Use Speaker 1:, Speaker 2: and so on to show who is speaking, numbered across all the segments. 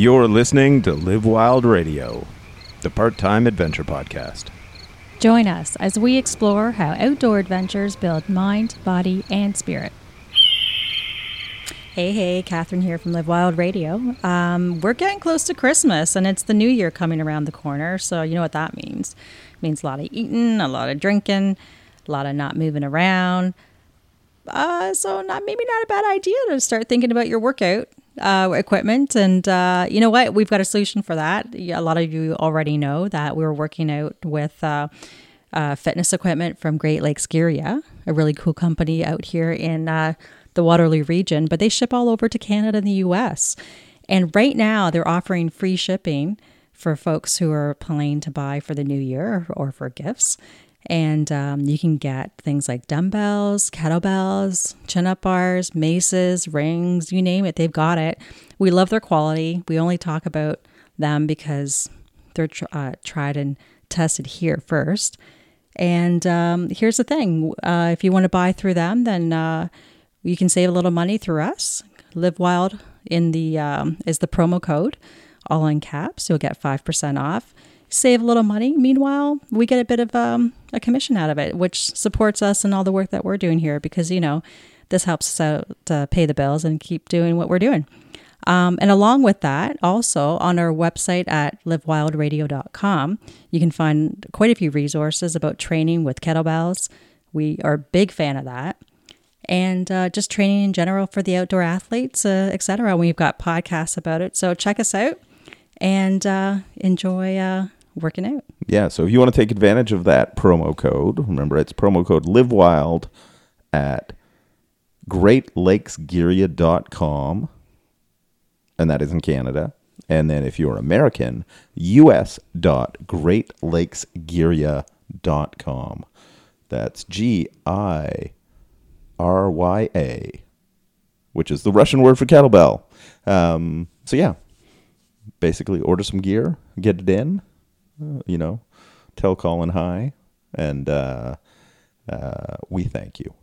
Speaker 1: You're listening to Live Wild Radio, the part time adventure podcast.
Speaker 2: Join us as we explore how outdoor adventures build mind, body, and spirit. Hey, hey, Catherine here from Live Wild Radio. Um, we're getting close to Christmas and it's the new year coming around the corner, so you know what that means. It means a lot of eating, a lot of drinking, a lot of not moving around. Uh, so not maybe not a bad idea to start thinking about your workout uh, equipment. And uh, you know what? We've got a solution for that. A lot of you already know that we were working out with uh, uh, fitness equipment from Great Lakes Girya, a really cool company out here in uh, the Waterloo region, but they ship all over to Canada and the US. And right now, they're offering free shipping for folks who are planning to buy for the new year or for gifts. And um, you can get things like dumbbells, kettlebells, chin up bars, maces, rings, you name it, they've got it. We love their quality. We only talk about them because they're tr- uh, tried and tested here first. And um, here's the thing uh, if you want to buy through them, then uh, you can save a little money through us. Live Wild in the um, is the promo code, all in caps. You'll get five percent off save a little money. Meanwhile, we get a bit of um, a commission out of it, which supports us and all the work that we're doing here because, you know, this helps us out to pay the bills and keep doing what we're doing. Um, and along with that, also on our website at livewildradio.com, you can find quite a few resources about training with kettlebells. We are a big fan of that. And uh, just training in general for the outdoor athletes, uh, etc. We've got podcasts about it. So check us out and uh, enjoy uh, working out.
Speaker 1: Yeah, so if you want to take advantage of that promo code, remember it's promo code Live Wild at greatlakesgirya.com, and that is in Canada. And then if you're American, us.greatlakesgirya.com. That's G I R Y A, which is the Russian word for kettlebell. Um, so yeah, basically order some gear, get it in, you know, tell Colin hi, and uh, uh, we thank you.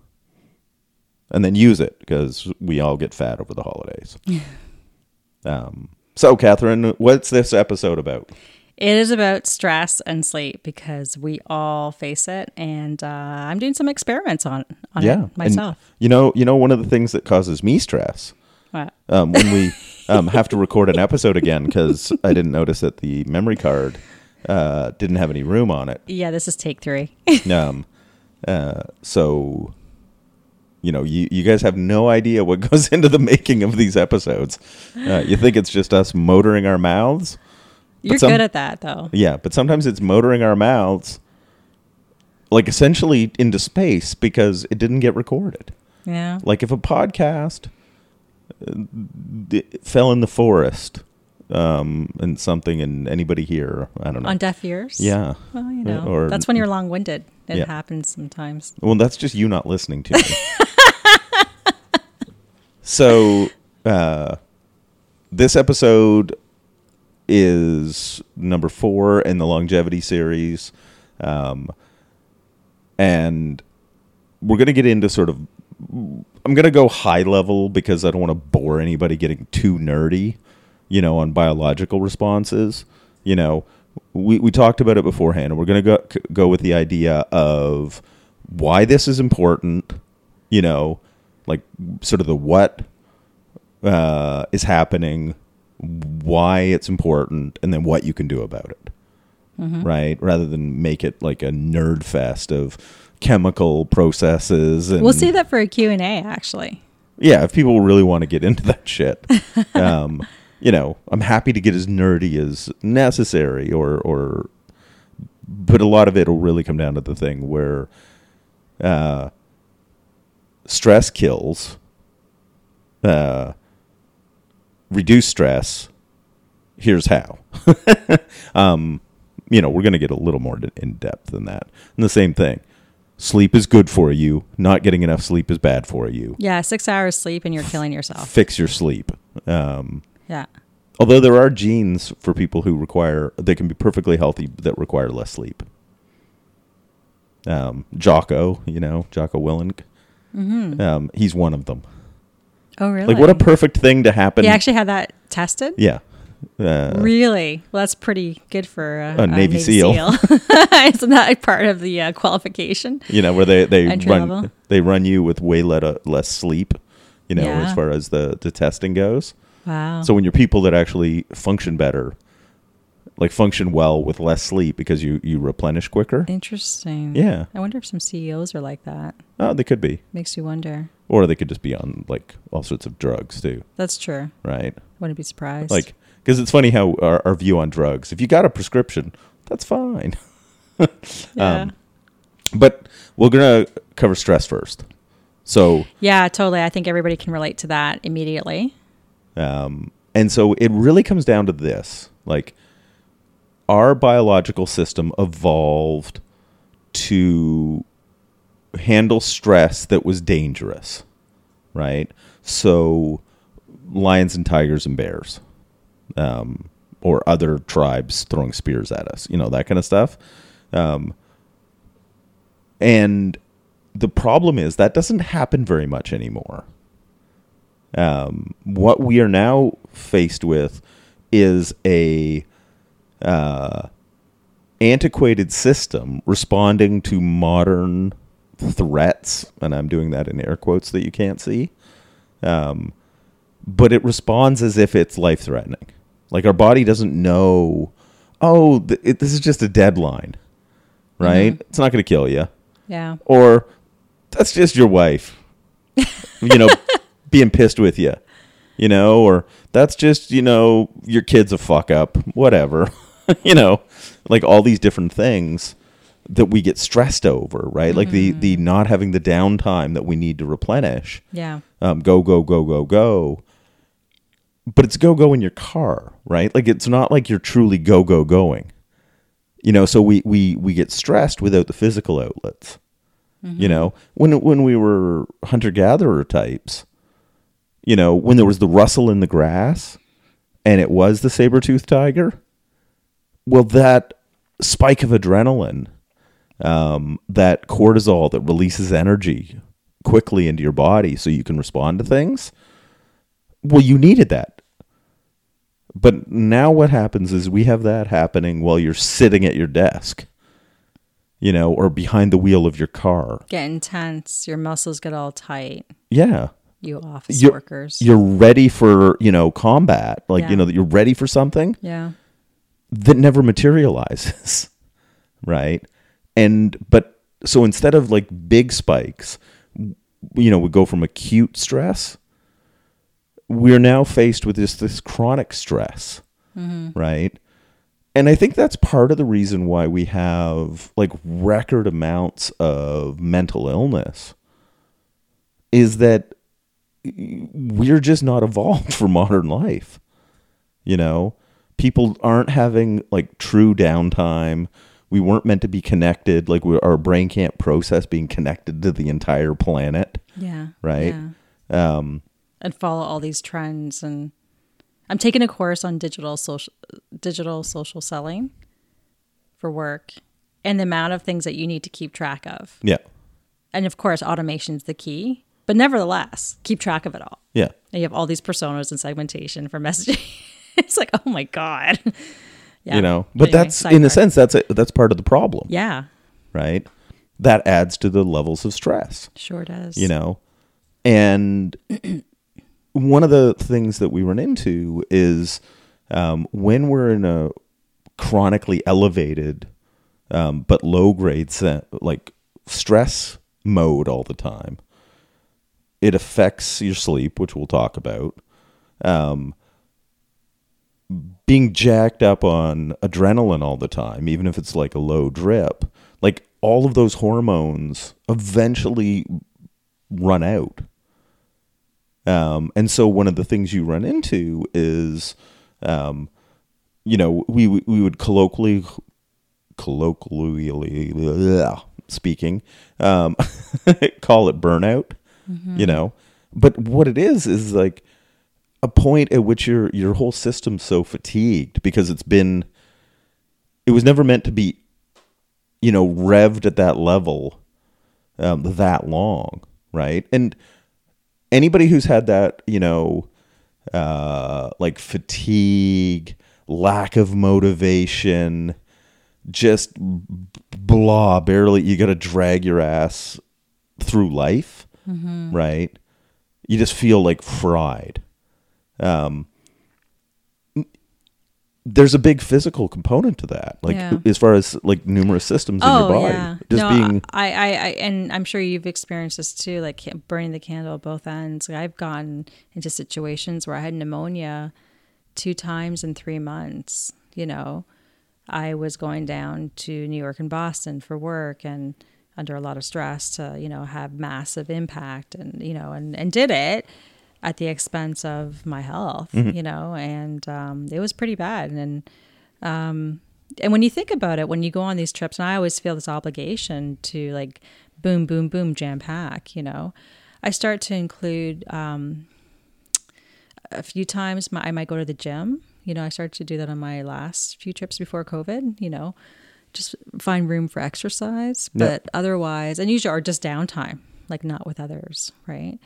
Speaker 1: And then use it because we all get fat over the holidays. um, so, Catherine, what's this episode about?
Speaker 2: It is about stress and sleep because we all face it, and uh, I'm doing some experiments on on
Speaker 1: yeah,
Speaker 2: it myself.
Speaker 1: And, you know, you know, one of the things that causes me stress
Speaker 2: What?
Speaker 1: um, when we um, have to record an episode again because I didn't notice that the memory card uh, didn't have any room on it.
Speaker 2: Yeah, this is take three.
Speaker 1: Um, uh, so, you know, you, you guys have no idea what goes into the making of these episodes. Uh, you think it's just us motoring our mouths?
Speaker 2: You're
Speaker 1: some-
Speaker 2: good at that, though.
Speaker 1: Yeah, but sometimes it's motoring our mouths, like essentially into space because it didn't get recorded.
Speaker 2: Yeah.
Speaker 1: Like if a podcast uh, fell in the forest um, and something, and anybody here, I don't know.
Speaker 2: On deaf ears.
Speaker 1: yeah.
Speaker 2: Well, you know,
Speaker 1: Or-
Speaker 2: that's when you're long winded. It
Speaker 1: Yeah.
Speaker 2: happens sometimes.
Speaker 1: Well, that's just you not listening to me. so, uh, this episode is number four in the longevity series. Um, and we're going to get into sort of, I'm going to go high level because I don't want to bore anybody getting too nerdy, you know, on biological responses. You know, we, we talked about it beforehand, and we're going to go, go with the idea of why this is important, you know, like sort of the what uh, is happening, why it's important, and then what you can do about it. Right? Rather than make it like a nerd fest of chemical processes and
Speaker 2: We'll see that for a Q&A, actually.
Speaker 1: yeah, if people really want to get into that shit, um, you know, I'm happy to get as nerdy as necessary, or or, but a lot of it will really come down to the thing where, uh, stress kills. Uh, reduce stress. Here's how. um, you know, we're going to get a little more in depth than that. And the same thing. Sleep is good for you. Not getting enough sleep is bad for you
Speaker 2: Yeah, six hours sleep and you're killing yourself.
Speaker 1: fix your sleep. Um,
Speaker 2: Yeah.
Speaker 1: although there are genes for people who require, they can be perfectly healthy that require less sleep. Um, Jocko, you know, Jocko Willink, um, he's one of them.
Speaker 2: Oh, really?
Speaker 1: Like, what a perfect thing to happen.
Speaker 2: He actually had that tested?
Speaker 1: yeah. Uh,
Speaker 2: Really? Well, that's pretty good for uh,
Speaker 1: A Navy SEAL.
Speaker 2: Isn't that part of the uh, qualification?
Speaker 1: you know, where they they
Speaker 2: Entry
Speaker 1: run
Speaker 2: level.
Speaker 1: they run you with way let, less sleep. You know,
Speaker 2: Yeah.
Speaker 1: as far as the the testing goes.
Speaker 2: Wow.
Speaker 1: So when you're people that actually function better, like function well with less sleep because you you replenish quicker.
Speaker 2: Interesting.
Speaker 1: Yeah.
Speaker 2: I wonder if some CEOs are like that.
Speaker 1: Oh, they could be,
Speaker 2: Makes you wonder.
Speaker 1: or they could just be on like all sorts of drugs too,
Speaker 2: That's true.
Speaker 1: right?
Speaker 2: Wouldn't be surprised.
Speaker 1: Like, because it's funny how our, our view on drugs. If you got a prescription, that's fine.
Speaker 2: yeah.
Speaker 1: um, But we're gonna cover stress first. So,
Speaker 2: yeah, totally. I think everybody can relate to that immediately.
Speaker 1: Um, and so it really comes down to this: like, our biological system evolved to handle stress that was dangerous, right? So, lions and tigers and bears, um, or other tribes throwing spears at us, you know, that kind of stuff. Um, and the problem is that doesn't happen very much anymore. Um, what we are now faced with is a uh, antiquated system responding to modern threats, and I'm doing that in air quotes that you can't see. Um, but it responds as if it's life threatening. Like our body doesn't know, oh, th- it, this is just a deadline, right? It's not going to kill you.
Speaker 2: Yeah.
Speaker 1: Or that's just your wife, you know, being pissed with you, you know, or that's just, you know, your kid's a fuck up, whatever, you know, like all these different things that we get stressed over, right? Like the, the not having the downtime that we need to replenish.
Speaker 2: Yeah.
Speaker 1: um, go go go go go. But it's go go in your car right? Like it's not like you're truly go go going. You know so we we we get stressed without the physical outlets. You know when when we were hunter gatherer types you know when there was the rustle in the grass and it was the saber-toothed tiger well that spike of adrenaline um, that cortisol that releases energy quickly into your body so you can respond to things. Well, you needed that. But now what happens is we have that happening while you're sitting at your desk, you know, or behind the wheel of your car.
Speaker 2: Get intense. Your muscles get all tight.
Speaker 1: Yeah.
Speaker 2: You office
Speaker 1: You're,
Speaker 2: workers.
Speaker 1: you're ready for, you know, combat. Like,
Speaker 2: Yeah.
Speaker 1: you know, that you're ready for something
Speaker 2: yeah.
Speaker 1: that never materializes right and but so instead of like big spikes you know we go from acute stress we're now faced with this this chronic stress mm-hmm. right and i think that's part of the reason why we have like record amounts of mental illness is that we're just not evolved for modern life you know people aren't having like true downtime we weren't meant to be connected like we, our brain can't process being connected to the entire planet
Speaker 2: Yeah.
Speaker 1: Right.
Speaker 2: Yeah.
Speaker 1: um
Speaker 2: And follow all these trends. And I'm taking a course on digital social, digital social selling for work and the amount of things that you need to keep track of.
Speaker 1: yeah
Speaker 2: And of course, automation's the key, but nevertheless, keep track of it all.
Speaker 1: yeah
Speaker 2: And you have all these personas and segmentation for messaging. it's like, oh my God. Yeah.
Speaker 1: you know but
Speaker 2: Anyway,
Speaker 1: that's in a sense that's a, that's part of the problem
Speaker 2: Yeah,
Speaker 1: right that adds to the levels of stress
Speaker 2: sure does.
Speaker 1: you know and one of the things that we run into is um, when we're in a chronically elevated um, but low grade like stress mode all the time it affects your sleep which we'll talk about um, being jacked up on adrenaline all the time even if it's like a low drip like all of those hormones eventually run out. Um, and so one of the things you run into is, um, you know, we we would colloquially, colloquially speaking, um, call it burnout. You know, but what it is is like a point at which your your whole system's so fatigued because it's been, it was never meant to be, you know, revved at that level um, that long, right? And anybody who's had that, you know, uh, like fatigue, lack of motivation, just blah, barely. You got to drag your ass through life, right? You just feel like fried. Um, there's a big physical component to that, like
Speaker 2: Yeah.
Speaker 1: as far as like numerous systems in your body, just
Speaker 2: no,
Speaker 1: being
Speaker 2: I, I, I, and I'm sure you've experienced this too, like burning the candle at both ends. Like I've gotten into situations where I had pneumonia two times in three months. You know, I was going down to New York and Boston for work and under a lot of stress to, you know, have massive impact and, you know, and, and did it at the expense of my health, you know, and um, it was pretty bad. And, um, and when you think about it, when you go on these trips, and I always feel this obligation to like boom, boom, boom, jam pack, you know, I start to include um, a few times my, I might go to the gym. You know, I started to do that on my last few trips before COVID, you know, just find room for exercise. But otherwise, and usually, are just downtime, like not with others, right?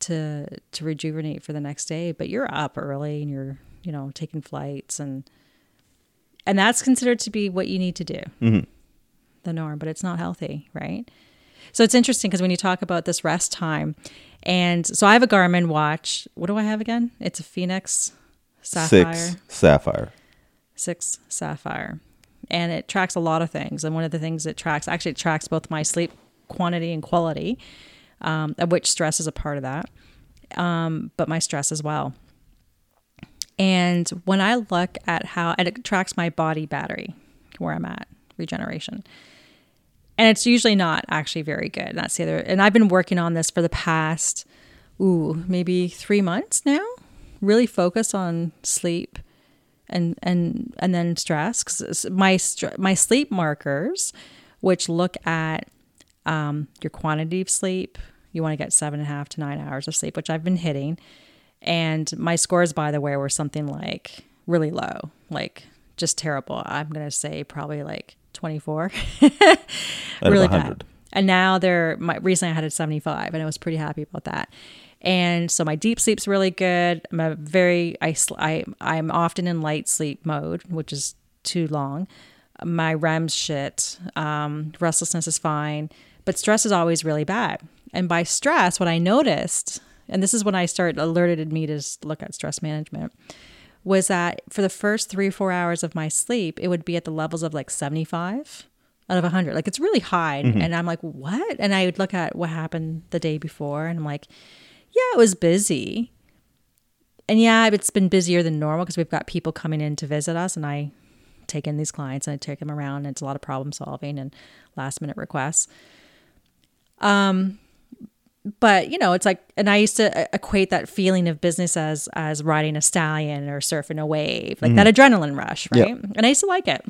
Speaker 2: To to rejuvenate for the next day. But you're up early and you're, you know, taking flights and and that's considered to be what you need to do mm-hmm. the norm but it's not healthy right so it's interesting because when you talk about this rest time and so i have a garmin watch what do i have again it's a Fenix sapphire
Speaker 1: six sapphire.
Speaker 2: six sapphire and it tracks a lot of things. And one of the things it tracks actually it tracks both my sleep quantity and quality um, of which stress is a part of that um, but my stress as well. And when i look at how and it tracks my body battery where i'm at regeneration. And it's usually not actually very good. That's the other and i've been working on this for the past ooh maybe three months now. Really focus on sleep and and and then stress my str- my sleep markers which look at um, your quantity of sleep. You want to get seven and a half to nine hours of sleep which i've been hitting. And my scores by the way were something like really low like just terrible. I'm going to say probably like 24 really bad. And now they're my recently I had a 75 and I was pretty happy about that. And so my deep sleep's really good. I'm a very I, I I'm often in light sleep mode, which is too long. My REM shit. Um, restlessness is fine, but stress is always really bad. And by stress, what I noticed, and this is when I started alerted me to look at stress management, was that for the first three or four hours of my sleep, it would be at the levels of like 75 out of 100. Like it's really high. And I'm like, what? And I would look at what happened the day before and I'm like, yeah, it was busy. And yeah, it's been busier than normal because we've got people coming in to visit us and I take in these clients and I take them around and it's a lot of problem solving and last minute requests. Um, but you know it's like and i used to equate that feeling of business as as riding a stallion or surfing a wave like that adrenaline rush right? And i used to like it.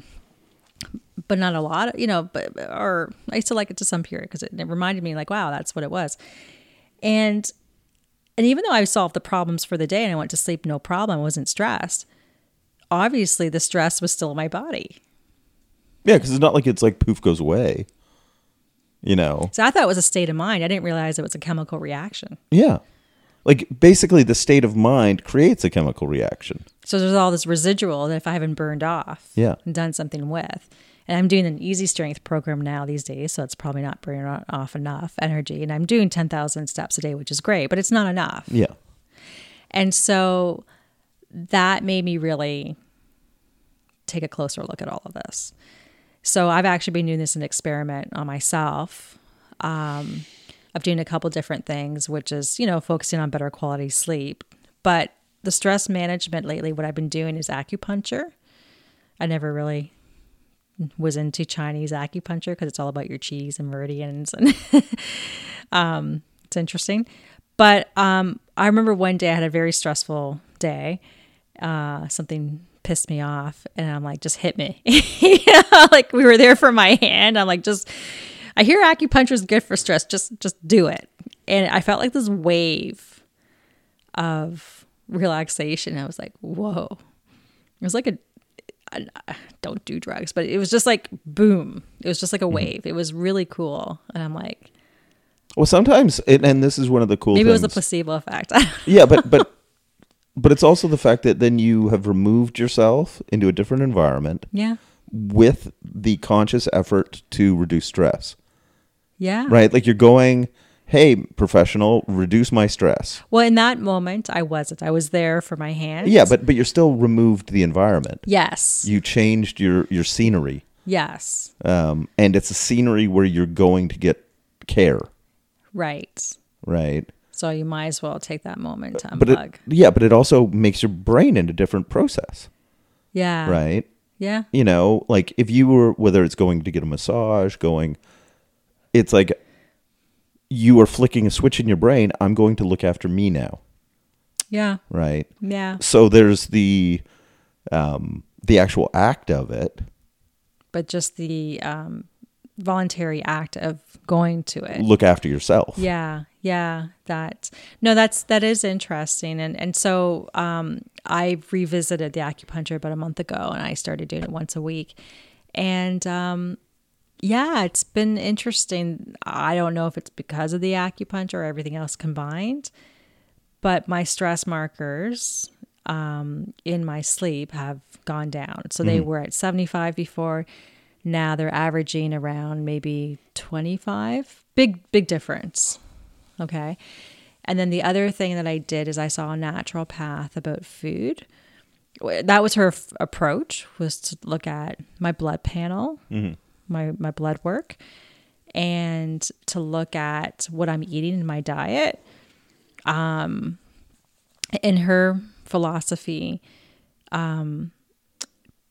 Speaker 2: But not a lot you know but or i used to like it to some period because it, it reminded me like wow that's what it was. And and even though i solved the problems for the day and i went to sleep no problem I wasn't stressed obviously the stress was still in my body
Speaker 1: Yeah, because it's not like it's like poof goes away. You know.
Speaker 2: so i thought it was a state of mind i didn't realize it was a chemical reaction
Speaker 1: Yeah. Like basically the state of mind creates a chemical reaction.
Speaker 2: So there's all this residual that if I haven't burned off
Speaker 1: Yeah.
Speaker 2: and done something with. And I'm doing an easy strength program now these days, so it's probably not burning off enough energy. And I'm doing 10,000 steps a day, which is great, but it's not enough.
Speaker 1: Yeah.
Speaker 2: And so that made me really take a closer look at all of this. So I've actually been doing this an experiment on myself. Um, of doing a couple different things, which is, you know, focusing on better quality sleep. But the stress management lately, what I've been doing is acupuncture. I never really was into Chinese acupuncture because it's all about your chis and meridians and um, it's interesting. But um, I remember one day I had a very stressful day. Uh, something pissed me off, and I'm like, just hit me. you know, like we were there for my hand. I'm like, just. I hear acupuncture is good for stress. Just, just do it. And I felt like this wave of relaxation. I was like, whoa. It was like a, I uh, don't do drugs, but it was just like boom. It was just like a mm-hmm. wave. It was really cool. And I'm like,
Speaker 1: Well, sometimes, and, and this is one of the cool
Speaker 2: maybe it was
Speaker 1: things.
Speaker 2: the placebo effect.
Speaker 1: yeah, but but but it's also the fact that then you have removed yourself into a different environment
Speaker 2: Yeah.
Speaker 1: with the conscious effort to reduce stress.
Speaker 2: Yeah.
Speaker 1: Right? Like you're going, "Hey, professional, reduce my stress."
Speaker 2: Well, in that moment, I wasn't. I was there for my hands.
Speaker 1: Yeah, but but you're still removed the environment.
Speaker 2: yes,
Speaker 1: You changed your your scenery.
Speaker 2: yes,
Speaker 1: Um and it's a scenery where you're going to get care,
Speaker 2: right.
Speaker 1: right?
Speaker 2: So you might as well take that moment to
Speaker 1: But
Speaker 2: unplug.
Speaker 1: it, yeah, but it also makes your brain into a different process,
Speaker 2: yeah.
Speaker 1: right?
Speaker 2: Yeah.
Speaker 1: you know like if you were whether it's going to get a massage going it's like you are flicking a switch in your brain i'm going to look after me now.
Speaker 2: Yeah.
Speaker 1: right?
Speaker 2: Yeah.
Speaker 1: so there's the um the actual act of it.
Speaker 2: But just the um, voluntary act of going to it.
Speaker 1: look after yourself.
Speaker 2: Yeah, yeah, that no, that's that is interesting, and and so um, I revisited the acupuncture about a month ago, and I started doing it once a week, and um, yeah, it's been interesting. I don't know if it's because of the acupuncture or everything else combined, but my stress markers um, in my sleep have gone down. So they were at seventy five before. Now they're averaging around maybe 25. Big, big difference. Okay. And then the other thing that I did is I saw a naturopath about food. That was her f- approach was to look at my blood panel, my, my blood work, and to look at what I'm eating in my diet. Um, in her philosophy, um,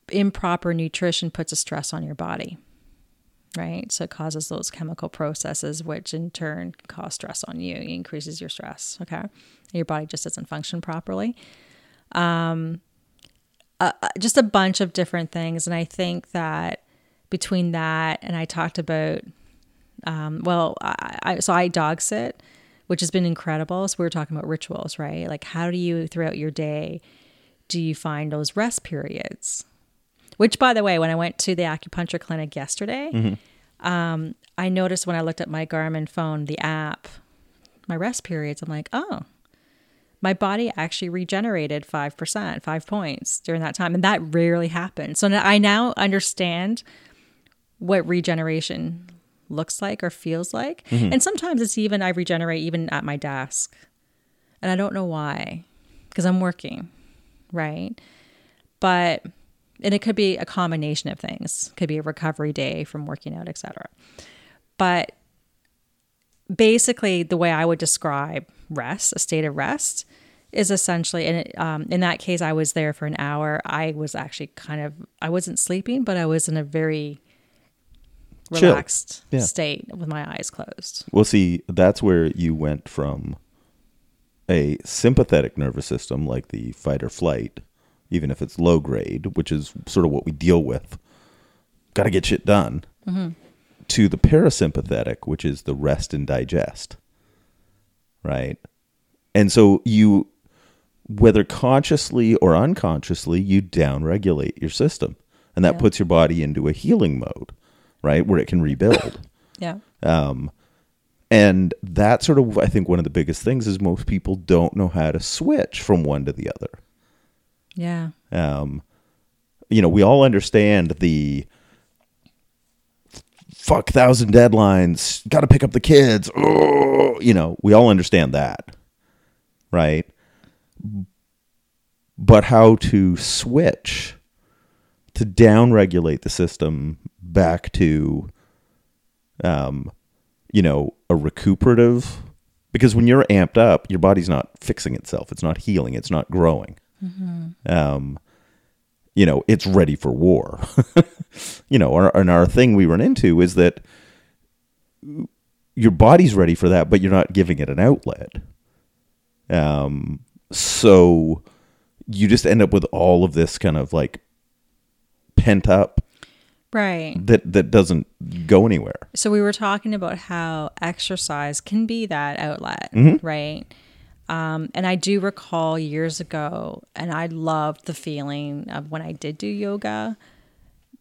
Speaker 2: improper nutrition puts a stress on your body, right? So it causes those chemical processes, which in turn cause stress on you, it increases your stress. Okay, your body just doesn't function properly. Um, uh, uh, just a bunch of different things, and I think that between that and I talked about, um, well, I, I so I dog sit, which has been incredible. So we were talking about rituals, right? Like how do you throughout your day do you find those rest periods? Which, by the way, when I went to the acupuncture clinic yesterday, um, I noticed when I looked at my Garmin phone, the app, my rest periods, I'm like, oh, my body actually regenerated 5%, five points during that time. And that rarely happens. So I now understand what regeneration looks like or feels like. And sometimes it's even, I regenerate even at my desk. And I don't know why, because I'm working, right? But and it could be a combination of things it could be a recovery day from working out etc but basically the way i would describe rest a state of rest is essentially and it, um, in that case i was there for an hour i was actually kind of i wasn't sleeping but i was in a very. Relaxed
Speaker 1: Yeah.
Speaker 2: state with my eyes closed.
Speaker 1: Well see that's where you went from a sympathetic nervous system like the fight or flight even if it's low grade which is sort of what we deal with got to get shit done mm-hmm. to the parasympathetic which is the rest and digest right? And so you whether consciously or unconsciously you downregulate your system and that
Speaker 2: Yeah.
Speaker 1: puts your body into a healing mode right where it can rebuild
Speaker 2: yeah Um,
Speaker 1: and that's sort of i think one of the biggest things is most people don't know how to switch from one to the other
Speaker 2: yeah
Speaker 1: um, you know, we all understand the fuck thousand deadlines, got to pick up the kids. Oh, you know, we all understand that, right? But how to switch to downregulate the system back to, um, you know, a recuperative. Because when you're amped up, your body's not fixing itself. It's not healing. It's not growing um, you know, it's ready for war. you know, our, and our thing we run into is that your body's ready for that, but you're not giving it an outlet. Um, so you just end up with all of this kind of like pent up
Speaker 2: right
Speaker 1: that that doesn't go anywhere.
Speaker 2: So we were talking about how exercise can be that outlet, right? Um, and I do recall years ago, and I loved the feeling of when I did do yoga.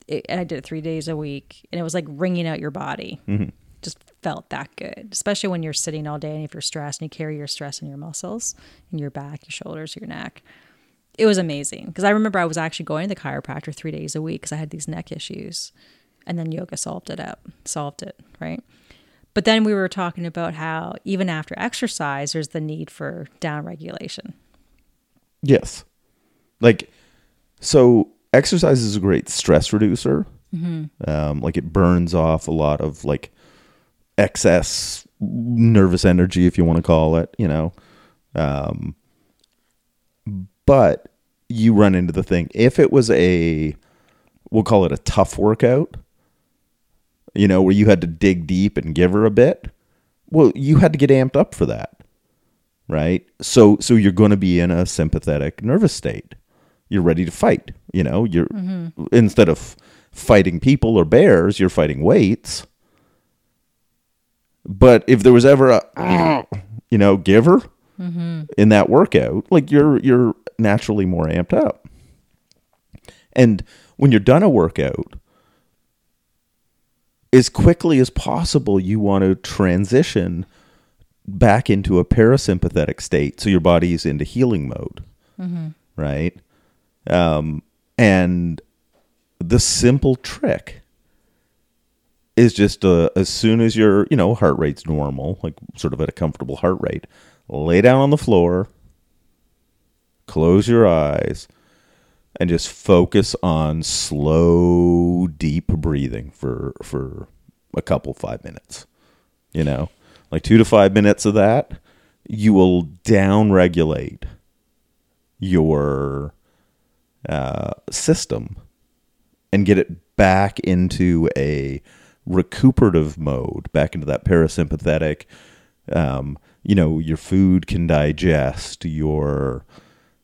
Speaker 2: It, and I did it three days a week, and it was like wringing out your body, just felt that good, especially when you're sitting all day and if you're stressed and you carry your stress in your muscles, in your back, your shoulders, your neck. It was amazing because I remember I was actually going to the chiropractor three days a week because I had these neck issues, and then yoga solved it out, solved it, right? But then we were talking about how even after exercise, there's the need for down regulation.
Speaker 1: Yes. Like, so exercise is a great stress reducer. Um, like it burns off a lot of like excess nervous energy, if you want to call it, you know. Um, but you run into the thing. If it was a, we'll call it a tough workout, you know, where you had to dig deep and give her a bit, well, you had to get amped up for that right? So so you're going to be in a sympathetic nervous state. You're ready to fight. You know, you're mm-hmm. instead of fighting people or bears, you're fighting weights. But if there was ever a you know giver mm-hmm. in that workout, like you're you're naturally more amped up. And when you're done a workout, as quickly as possible, you want to transition back into a parasympathetic state so your body is into healing mode right um, and the simple trick is just uh, as soon as your you know heart rate's normal like sort of at a comfortable heart rate lay down on the floor close your eyes and just focus on slow deep breathing for for a couple five minutes you know? Like two to five minutes of that you will down regulate your uh, system and get it back into a recuperative mode back into that parasympathetic um, you know your food can digest your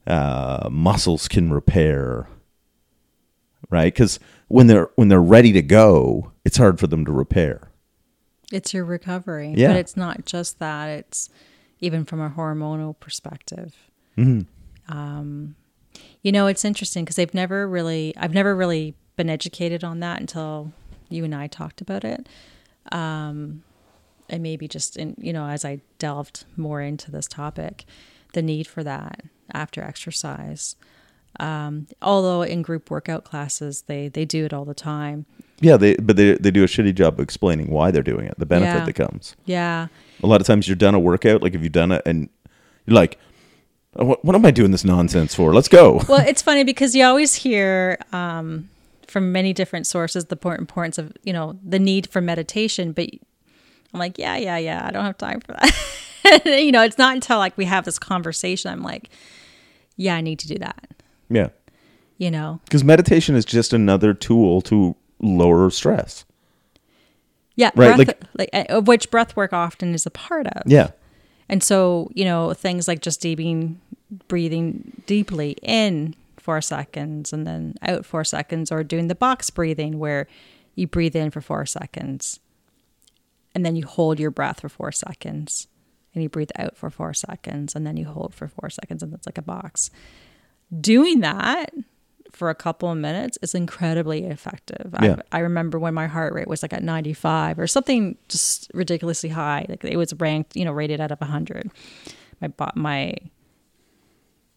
Speaker 1: uh, muscles can repair right because when they're when they're ready to go it's hard for them to repair
Speaker 2: It's your recovery.
Speaker 1: Yeah.
Speaker 2: But it's not just that, it's even from a hormonal perspective. Um, you know, it's interesting because they've never really, I've never really been educated on that until you and I talked about it. Um, and maybe just in, you know, as I delved more into this topic, the need for that after exercise. Um, although in group workout classes, they, they do it all the time.
Speaker 1: yeah they but they, they do a shitty job of explaining why they're doing it the benefit
Speaker 2: Yeah.
Speaker 1: that comes
Speaker 2: Yeah.
Speaker 1: a lot of times you're done a workout like if you've done it and you're like "Oh, what, what am i doing this nonsense for let's go
Speaker 2: well, it's funny because you always hear um, from many different sources the importance of you know the need for meditation, but I'm like, yeah, yeah, yeah, I don't have time for that. you know, it's not until like we have this conversation I'm like, yeah, I need to do that.
Speaker 1: yeah.
Speaker 2: You know,
Speaker 1: because meditation is just another tool to lower stress.
Speaker 2: Yeah,
Speaker 1: Right,
Speaker 2: breath, like, uh, of which breath work often is a part of.
Speaker 1: yeah.
Speaker 2: And so, you know, things like just deeping, breathing deeply in four seconds and then out four seconds, or doing the box breathing where you breathe in for four seconds and then you hold your breath for four seconds and you breathe out for four seconds and then you hold for four seconds and it's like a box. Doing that for a couple of minutes is incredibly effective.
Speaker 1: Yeah.
Speaker 2: I, I remember when my heart rate was like at 95 or something just ridiculously high. Like it was ranked, you know, rated out of 100. My my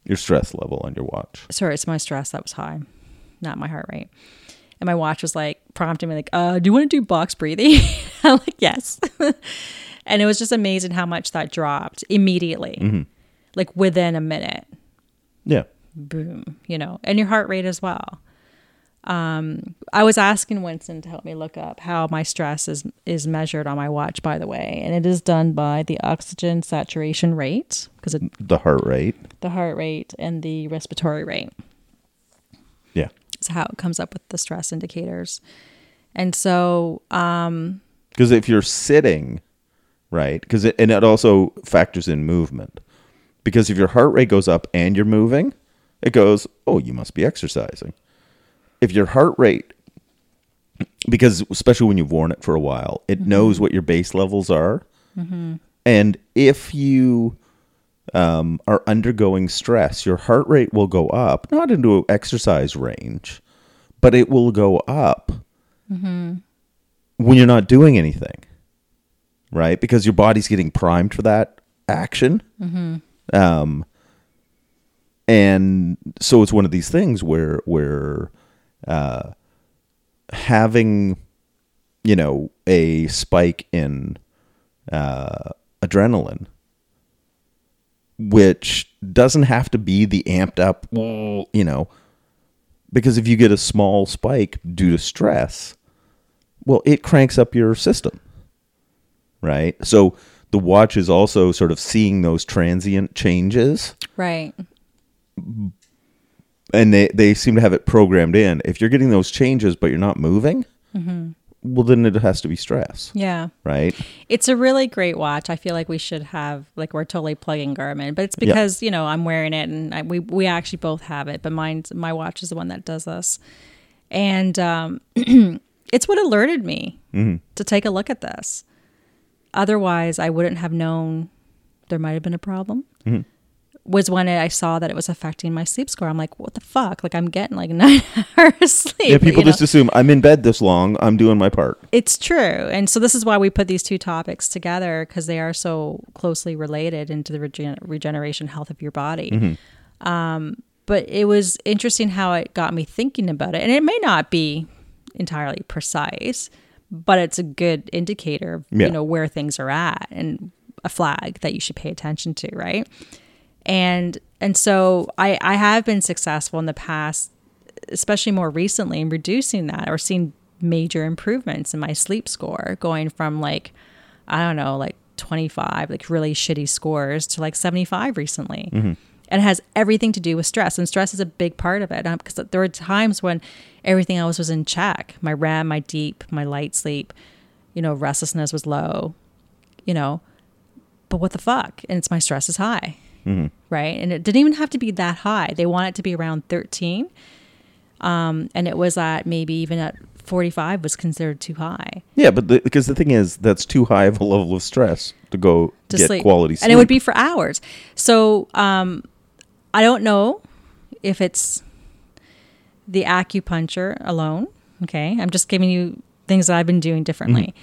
Speaker 1: your stress level on your watch
Speaker 2: sorry, it's my stress that was high, not my heart rate. And my watch was like prompting me like, uh, do you want to do box breathing? I'm like, yes. and it was just amazing how much that dropped immediately. Like within a minute.
Speaker 1: yeah
Speaker 2: boom, you know, and your heart rate as well. Um, I was asking Winston to help me look up how my stress is is measured on my watch, by the way, and it is done by the oxygen saturation rate because
Speaker 1: the heart rate
Speaker 2: the heart rate and the respiratory rate
Speaker 1: yeah
Speaker 2: is how it comes up with the stress indicators. And so, um,
Speaker 1: because if you're sitting right? Because it, and it also factors in movement. Because if your heart rate goes up and you're moving it goes oh you must be exercising. If your heart rate because especially when you've worn it for a while it mm-hmm. knows what your base levels are. Mm-hmm. And if you um, are undergoing stress your heart rate will go up not into exercise range but it will go up mm-hmm. when you're not doing anything right? Because your body's getting primed for that action. Um, and so it's one of these things where where uh, having you know a spike in uh, adrenaline which doesn't have to be the amped up you know because if you get a small spike due to stress well it cranks up your system right so the watch is also sort of seeing those transient changes
Speaker 2: Right.
Speaker 1: and they they seem to have it programmed in. If you're getting those changes but you're not moving, well then it has to be stress,
Speaker 2: Yeah.
Speaker 1: right?
Speaker 2: It's a really great watch. I feel like we should have like we're totally plugging Garmin, but it's
Speaker 1: Yeah.
Speaker 2: because you know I'm wearing it and I, we we actually both have it. But mine's my watch is the one that does this, and um, it's what alerted me to take a look at this. Otherwise, I wouldn't have known there might have been a problem. Was when I saw that it was affecting my sleep score. I'm like, what the fuck? Like I'm getting like nine hours sleep.
Speaker 1: Yeah, people
Speaker 2: you know?
Speaker 1: just assume I'm in bed this long, I'm doing my part.
Speaker 2: It's true. And so this is why we put these two topics together because they are so closely related into the regen- regeneration health of your body. Um, but it was interesting how it got me thinking about it. And it may not be entirely precise, but it's a good indicator of,
Speaker 1: Yeah.
Speaker 2: you know, where things are at and a flag that you should pay attention to, right? And and so I, I have been successful in the past especially more recently in reducing that or seeing major improvements in my sleep score going from like i don't know like 25 like really shitty scores to like 75 recently mm-hmm. And it has everything to do with stress and stress is a big part of it because there were times when everything else was in check. My rem my deep my light sleep you know restlessness was low you know but what the fuck? And it's my stress is high right? And it didn't even have to be that high. They want it to be around 13 um, and it was at maybe even at 45 was considered too high.
Speaker 1: Yeah, but the, because the thing is, that's too high of a level of stress to go
Speaker 2: to
Speaker 1: get
Speaker 2: sleep.
Speaker 1: quality sleep.
Speaker 2: and it would be for hours. So um, i don't know if it's the acupuncture alone okay? I'm just giving you things that i've been doing differently.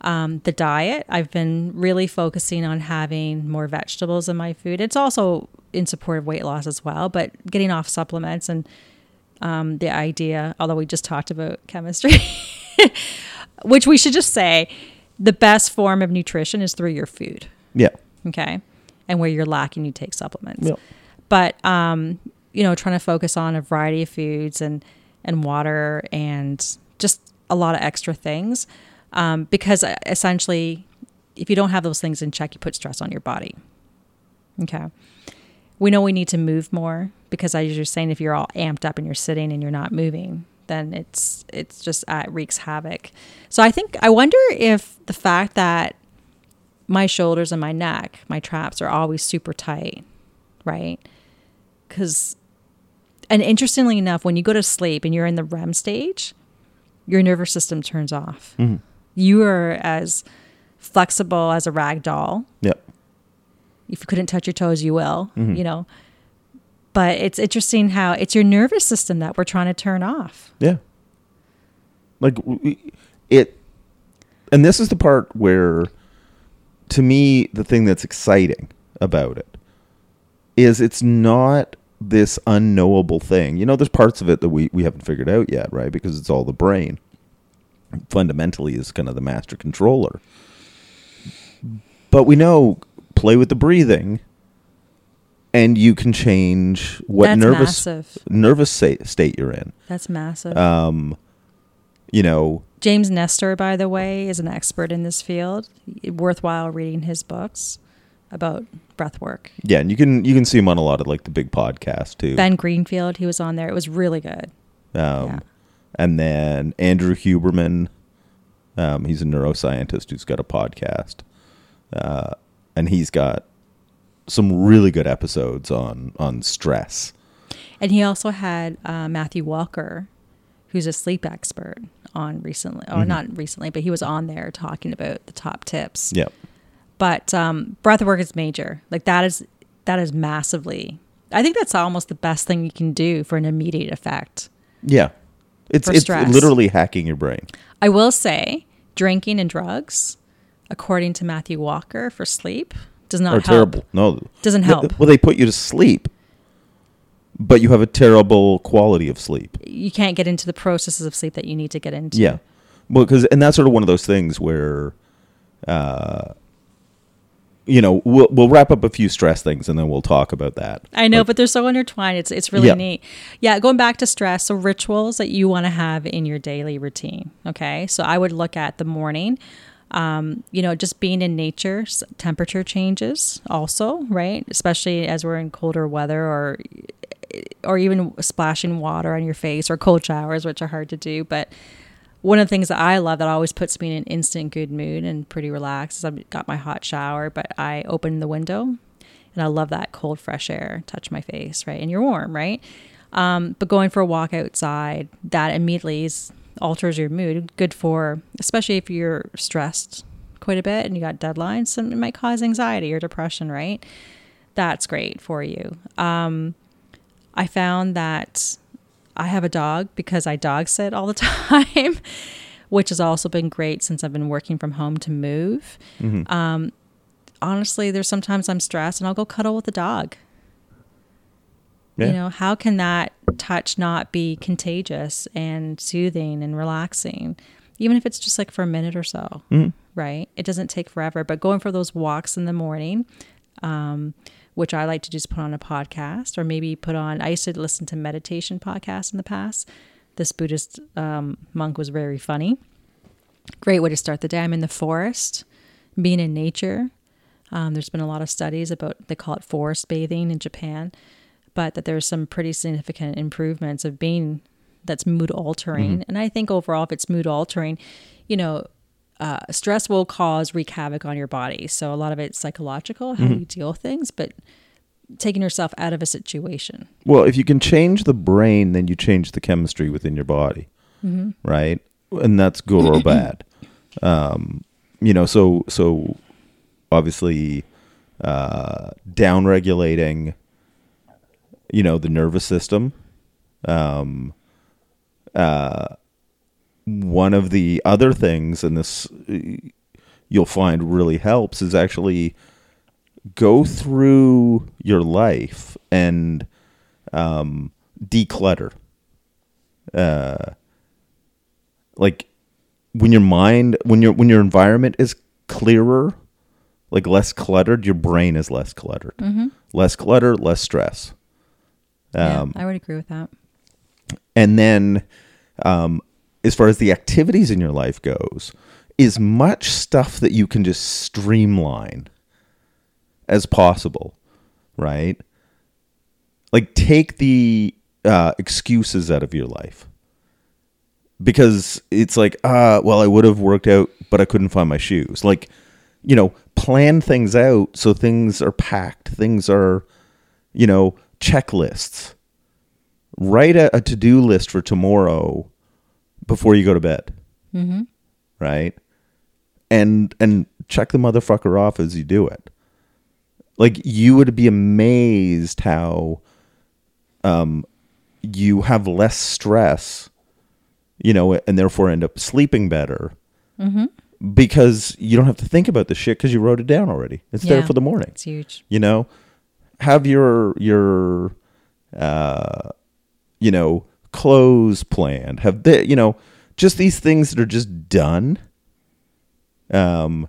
Speaker 2: Um, the diet i've been really focusing on having more vegetables in my food. It's also in support of weight loss as well but getting off supplements and um, the idea although we just talked about chemistry which we should just say the best form of nutrition is through your food.
Speaker 1: Yeah,
Speaker 2: okay? And where you're lacking you take supplements.
Speaker 1: Yep.
Speaker 2: But um you know trying to focus on a variety of foods and and water and just a lot of extra things um, because essentially if you don't have those things in check you put stress on your body. Okay. We know we need to move more because as you're saying if you're all amped up and you're sitting and you're not moving then it's it's just uh, wreaks havoc. So i think i wonder if the fact that my shoulders and my neck, my traps are always super tight, right? Because, and interestingly enough, when you go to sleep and you're in the REM stage, your nervous system turns off. Mm-hmm. You are as flexible as a rag doll.
Speaker 1: yeah,
Speaker 2: If you couldn't touch your toes, you will, mm-hmm. you know. But it's interesting how it's your nervous system that we're trying to turn off.
Speaker 1: yeah. Like it, and this is the part where, to me, the thing that's exciting about it is it's not this unknowable thing. You know, there's parts of it that we, we haven't figured out yet, right? Because it's all the brain. Fundamentally, is kind of the master controller. But we know play with the breathing, and you can change what
Speaker 2: That's
Speaker 1: nervous
Speaker 2: massive.
Speaker 1: nervous state, you're in.
Speaker 2: That's massive.
Speaker 1: Um, you know,
Speaker 2: James Nestor, by the way, is an expert in this field. Worthwhile reading his books about breath work.
Speaker 1: yeah, and you can you can see him on a lot of like the big podcasts too.
Speaker 2: Ben Greenfield, he was on there. It was really good.
Speaker 1: Um,
Speaker 2: Yeah.
Speaker 1: And then Andrew Huberman, um, he's a neuroscientist who's got a podcast, uh, and he's got some really good episodes on on stress.
Speaker 2: And he also had uh, Matthew Walker, who's a sleep expert, on recently, or not recently, but he was on there talking about the top tips.
Speaker 1: Yeah,
Speaker 2: But um, breath work is major. Like that is that is massively. I think that's almost the best thing you can do for an immediate effect.
Speaker 1: yeah. It's it's
Speaker 2: stress.
Speaker 1: literally hacking your brain.
Speaker 2: I will say, drinking and drugs according to Matthew Walker, for sleep does not
Speaker 1: Are
Speaker 2: help.
Speaker 1: terrible. No.
Speaker 2: Doesn't help.
Speaker 1: Well, they put you to sleep, but you have a terrible quality of sleep.
Speaker 2: You can't get into the processes of sleep that you need to get into.
Speaker 1: Yeah. Well, because and that's sort of one of those things where, uh, you know, we'll we'll wrap up a few stress things and then we'll talk about that.
Speaker 2: I know,
Speaker 1: Like,
Speaker 2: but they're so intertwined. It's it's really
Speaker 1: Yeah.
Speaker 2: neat. Yeah, going back to stress, so rituals that you want to have in your daily routine. Okay, so I would look at the morning. Um, you know, just being in nature, temperature changes also, right? Especially as we're in colder weather, or or even splashing water on your face, or cold showers, which are hard to do. But one of the things that I love that always puts me in an instant good mood and pretty relaxed is I've got my hot shower, but I open the window and I love that cold, fresh air touch my face, right? And you're warm, right? Um, but going for a walk outside, that immediately is, alters your mood. Good for, especially if you're stressed quite a bit and you got deadlines, some, it might cause anxiety or depression, right? That's great for you. Um, I found that I have a dog because I dog sit all the time, which has also been great since I've been working from home to move.
Speaker 1: mhm.
Speaker 2: Um, honestly, there's sometimes I'm stressed and I'll go cuddle with the dog.
Speaker 1: Yeah.
Speaker 2: You know, how can that touch not be contagious and soothing and relaxing? Even if it's just like for a minute or so,
Speaker 1: Mhm.
Speaker 2: right? It doesn't take forever, but going for those walks in the morning, um, which I like to just put on a podcast or maybe put on, I used to listen to meditation podcasts in the past. This Buddhist um, monk was very funny. Great way to start the day. I'm in the forest, being in nature. Um, there's been a lot of studies about, they call it forest bathing in Japan, but that there's some pretty significant improvements of being that's mood altering. And I think overall, if it's mood altering, you know, uh, stress will cause wreak havoc on your body. So a lot of it's psychological, how you deal with things, but taking yourself out of a situation.
Speaker 1: Well, if you can change the brain, then you change the chemistry within your body,
Speaker 2: Mm-hmm.
Speaker 1: right? And that's good or bad. Um, you know, so so obviously uh, down regulating, you know, the nervous system. Um, uh, one of the other things, and this you'll find really helps, is actually go through your life and um, declutter. Uh, like when your mind, when your when your environment is clearer, like less cluttered, your brain is less cluttered. Less clutter, less stress. Um,
Speaker 2: yeah, I would agree with that.
Speaker 1: and then, um, as far as the activities in your life goes, is much stuff that you can just streamline as possible, right? Like take the uh, excuses out of your life because it's like, uh, well, I would have worked out, but I couldn't find my shoes. Like, you know, plan things out so things are packed, things are, you know, checklists write a, a to-do list for tomorrow before you go to bed.
Speaker 2: Mm-hmm.
Speaker 1: right? And and check the motherfucker off as you do it. Like you would be amazed how um you have less stress you know and therefore end up sleeping better
Speaker 2: Mm-hmm.
Speaker 1: because you don't have to think about the shit because you wrote it down already. It's there for the morning.
Speaker 2: It's huge.
Speaker 1: you know? Have your your uh you know clothes planned? Have the you know just these things that are just done? Um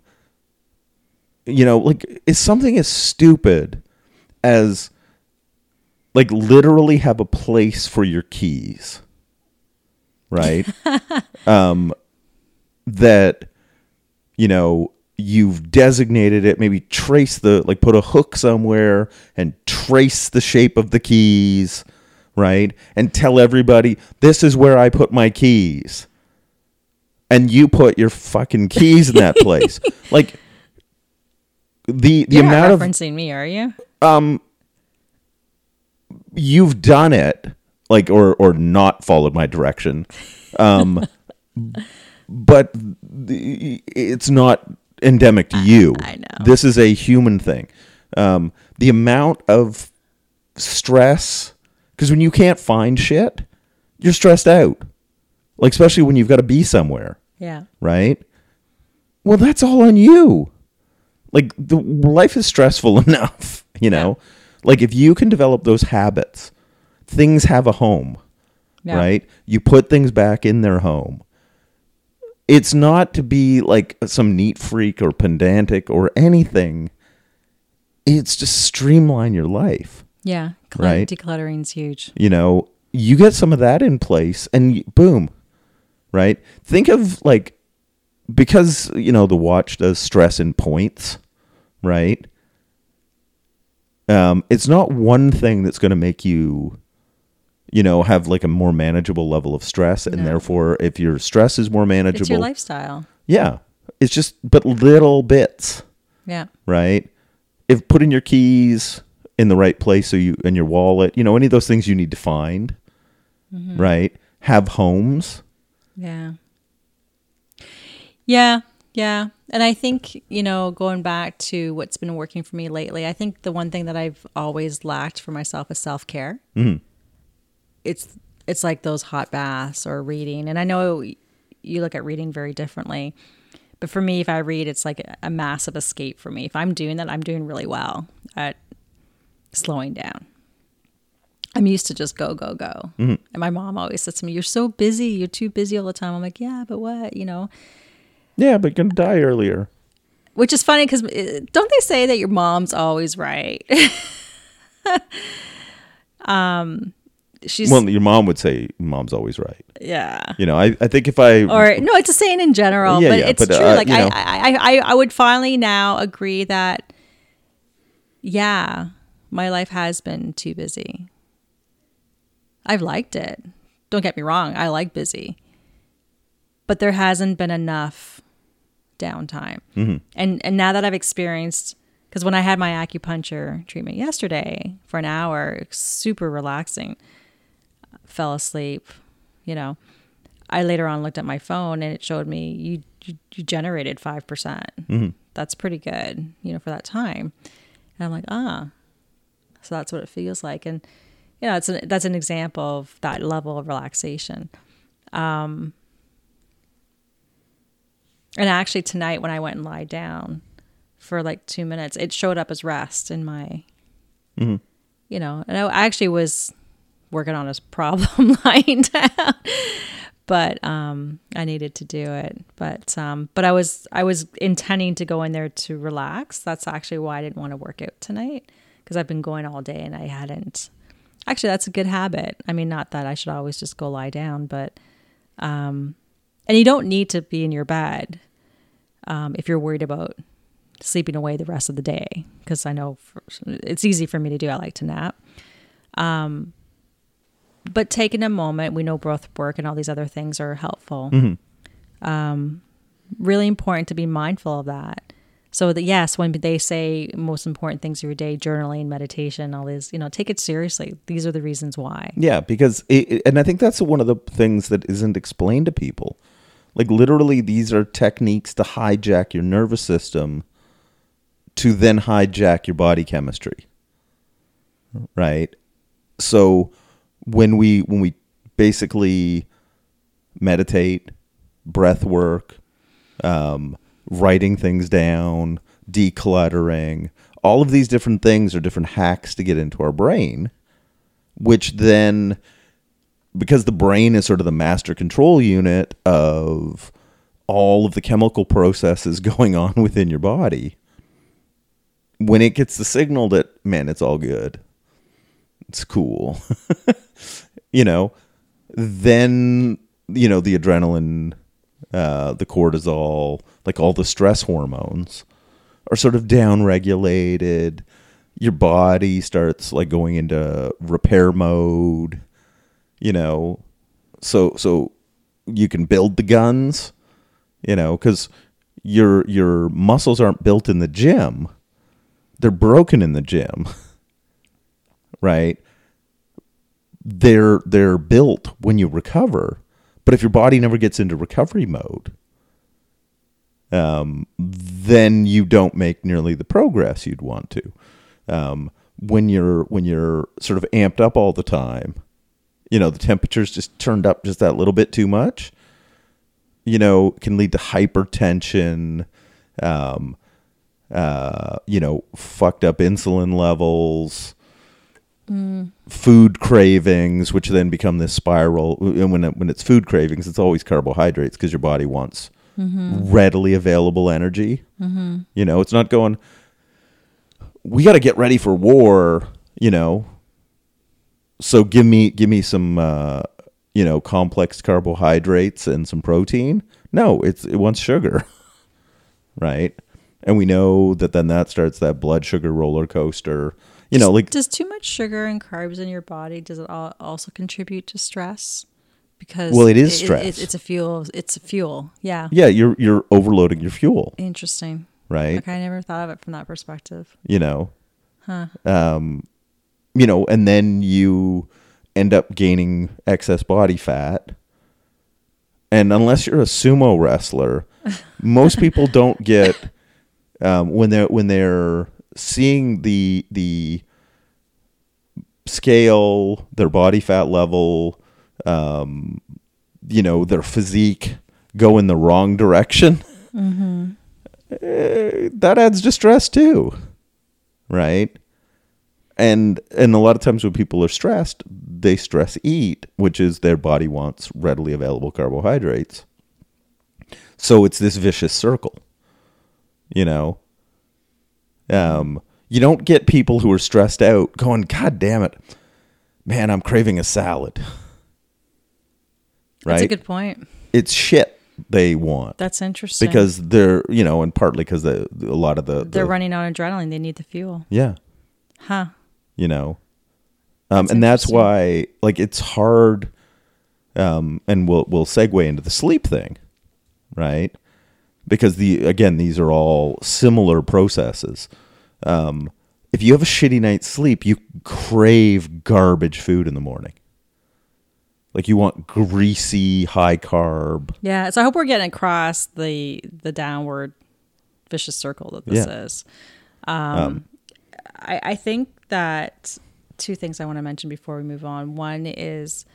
Speaker 1: you know like is something as stupid as like literally have a place for your keys right? Um that you know you've designated it maybe trace the like put a hook somewhere and trace the shape of the keys right? And tell everybody this is where i put my keys. And you put your fucking keys in that place. Like the the
Speaker 2: You're
Speaker 1: amount
Speaker 2: not
Speaker 1: of
Speaker 2: referencing me, are you?
Speaker 1: um you've done it like or or not followed my direction. Um but the, it's not endemic to you.
Speaker 2: I know.
Speaker 1: this is a human thing. Um the amount of stress because when you can't find shit you're stressed out like especially when you've got to be somewhere
Speaker 2: Yeah.
Speaker 1: right well, that's all on you. Like the life is stressful enough, you know. Like if you can develop those habits, things have a home,
Speaker 2: Yeah.
Speaker 1: right? You put things back in their home. It's not to be like some neat freak or pedantic or anything. It's just streamline your life.
Speaker 2: Yeah. Cle-
Speaker 1: Right.
Speaker 2: Decluttering's huge.
Speaker 1: you know you get some of that in place and boom right think of like because you know the watch does stress in points right um it's not one thing that's going to make you you know have like a more manageable level of stress and
Speaker 2: No.
Speaker 1: therefore if your stress is more manageable
Speaker 2: It's your lifestyle.
Speaker 1: yeah it's just but little bits
Speaker 2: Yeah.
Speaker 1: right? If putting your keys in the right place so you and your wallet, you know, any of those things you need to find, right? Have homes.
Speaker 2: Yeah. Yeah. Yeah. And I think, you know, going back to what's been working for me lately, I think the one thing that I've always lacked for myself is self care.
Speaker 1: Mhm.
Speaker 2: It's it's like those hot baths or reading. And I know you look at reading very differently. But for me, if I read, it's like a massive escape for me. If I'm doing that, I'm doing really well at slowing down. I'm used to just go, go, go. And my mom always says to me, You're so busy. You're too busy all the time. I'm like, Yeah, but what? You know,
Speaker 1: Yeah, but you're gonna die earlier.
Speaker 2: which is funny because don't they say that your mom's always right? um, she's,
Speaker 1: Well, your mom would say mom's always right.
Speaker 2: yeah.
Speaker 1: You know, I, I think if I
Speaker 2: Or no, it's a saying in general,
Speaker 1: Yeah,
Speaker 2: but
Speaker 1: yeah,
Speaker 2: it's
Speaker 1: but,
Speaker 2: true.
Speaker 1: uh,
Speaker 2: like I,
Speaker 1: know.
Speaker 2: I, I, I would finally now agree that, yeah, my life has been too busy. I've liked it. Don't get me wrong. I like busy, but there hasn't been enough downtime.
Speaker 1: Mm-hmm.
Speaker 2: And and now that I've experienced, because when I had my acupuncture treatment yesterday for an hour, super relaxing, fell asleep, you know. I later on looked at my phone and it showed me you you, you generated five percent. That's pretty good, you know, for that time. And I'm like, ah, so that's what it feels like, and you know, it's an, that's an example of that level of relaxation. Um, and actually, tonight when I went and lied down for like two minutes, it showed up as rest in my,
Speaker 1: Mhm.
Speaker 2: you know, and I actually was working on a problem lying down but um, I needed to do it. But um, but I was I was intending to go in there to relax. That's actually why I didn't want to work out tonight because I've been going all day and I hadn't. Actually, that's a good habit. I mean, not that I should always just go lie down, but um, and you don't need to be in your bed um, if you're worried about sleeping away the rest of the day because I know for, it's easy for me to do. I like to nap Um, but taking a moment, we know breath work and all these other things are helpful. Um, really important to be mindful of that. So that yes, when they say most important things of your day, journaling, meditation, all these, you know, take it seriously. These are the reasons why.
Speaker 1: Yeah, because it, and I think that's one of the things that isn't explained to people. Like literally, these are techniques to hijack your nervous system, to then hijack your body chemistry. Right. So when we when we basically meditate, breath work, um, writing things down, decluttering, all of these different things are different hacks to get into our brain which then because the brain is sort of the master control unit of all of the chemical processes going on within your body when it gets the signal that man it's all good it's cool you know then you know the adrenaline uh, the cortisol like all the stress hormones are sort of down regulated your body starts like going into repair mode you know? So so you can build the guns you know cuz your your muscles aren't built in the gym. They're broken in the gym right? They're they're built when you recover but if your body never gets into recovery mode um, then you don't make nearly the progress you'd want to. Um, when you're when you're sort of amped up all the time, you know the temperature's just turned up just that little bit too much. You know, can lead to hypertension, um, uh, you know, fucked up insulin levels, food cravings, which then become this spiral. And when it, when it's food cravings, it's always carbohydrates because your body wants readily available energy. You know, it's not going. We got to get ready for war. You know, so give me give me some uh, you know complex carbohydrates and some protein. No, it's it wants sugar, right? And we know that then that starts that blood sugar roller coaster. You know, like
Speaker 2: does too much sugar and carbs in your body does it al- also contribute to stress? Because
Speaker 1: Well, it is stress.
Speaker 2: it's a fuel. It's a fuel. Yeah.
Speaker 1: yeah, you're you're overloading your fuel,
Speaker 2: Interesting.
Speaker 1: right?
Speaker 2: Okay, I never thought of it from that perspective.
Speaker 1: You know, Huh. um, you know, and then you end up gaining excess body fat. And unless you're a sumo wrestler, most people don't get um, when they're when they're seeing the the scale, their body fat level, um, you know, their physique go in the wrong direction. eh, that adds distress too, right? And and a lot of times when people are stressed, they stress eat, which is their body wants readily available carbohydrates. So it's this vicious circle. You know, um, you don't get people who are stressed out going, God damn it, man, I'm craving a salad. Right?
Speaker 2: That's a good point.
Speaker 1: it's shit they want
Speaker 2: That's interesting.
Speaker 1: because they're, you know, and partly because the, a lot of the,
Speaker 2: they're running on adrenaline. They need the fuel.
Speaker 1: yeah,
Speaker 2: Huh.
Speaker 1: you know, um,
Speaker 2: That's
Speaker 1: and that's why like it's hard. Um, and we'll we'll segue into the sleep thing, right? Because the again these are all similar processes. Um, if you have a shitty night's sleep, you crave garbage food in the morning. Like you want greasy, high carb.
Speaker 2: Yeah. So I hope we're getting across the the downward vicious circle that this
Speaker 1: Yeah.
Speaker 2: is. Um, I, I think that two things I want to mention before we move on. One is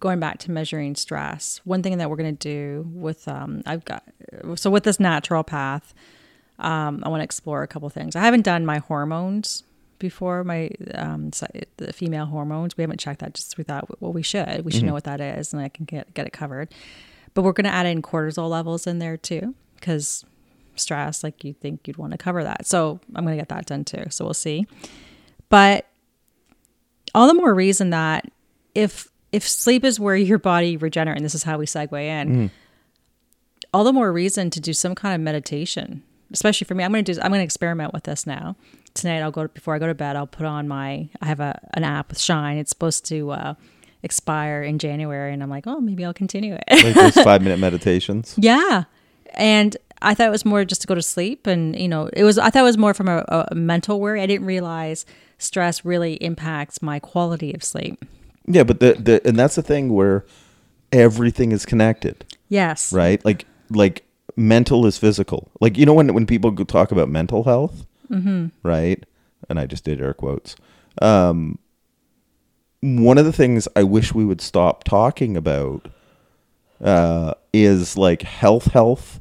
Speaker 2: going back to measuring stress. One thing that we're going to do with um, I've got so with this naturopath, um, I want to explore a couple things. I haven't done my hormones before my um, the female hormones. We haven't checked that. Just we thought, well, we should. We should know what that is, and I can get get it covered. But we're going to add in cortisol levels in there too, because stress, like you think you'd want to cover that. So I'm going to get that done too. So we'll see. But all the more reason that if if sleep is where your body regenerates, and this is how we segue in, all the more reason to do some kind of meditation. Especially for me, I'm going to do. I'm going to experiment with this now. Tonight, I'll go before I go to bed. I'll put on my. I have a an app with Shine. It's supposed to uh, expire in January, and I'm like, oh, maybe I'll continue it.
Speaker 1: Like five minute meditations.
Speaker 2: Yeah. And I thought it was more just to go to sleep. And, you know, it was, I thought it was more from a, a mental worry. I didn't realize stress really impacts my quality of sleep.
Speaker 1: Yeah, but the, the and that's the thing where everything is connected.
Speaker 2: Yes.
Speaker 1: right? Like like mental is physical. Like you know when when people talk about mental health, mm-hmm. right? And I just did air quotes. Um, one of the things I wish we would stop talking about uh, is like health, health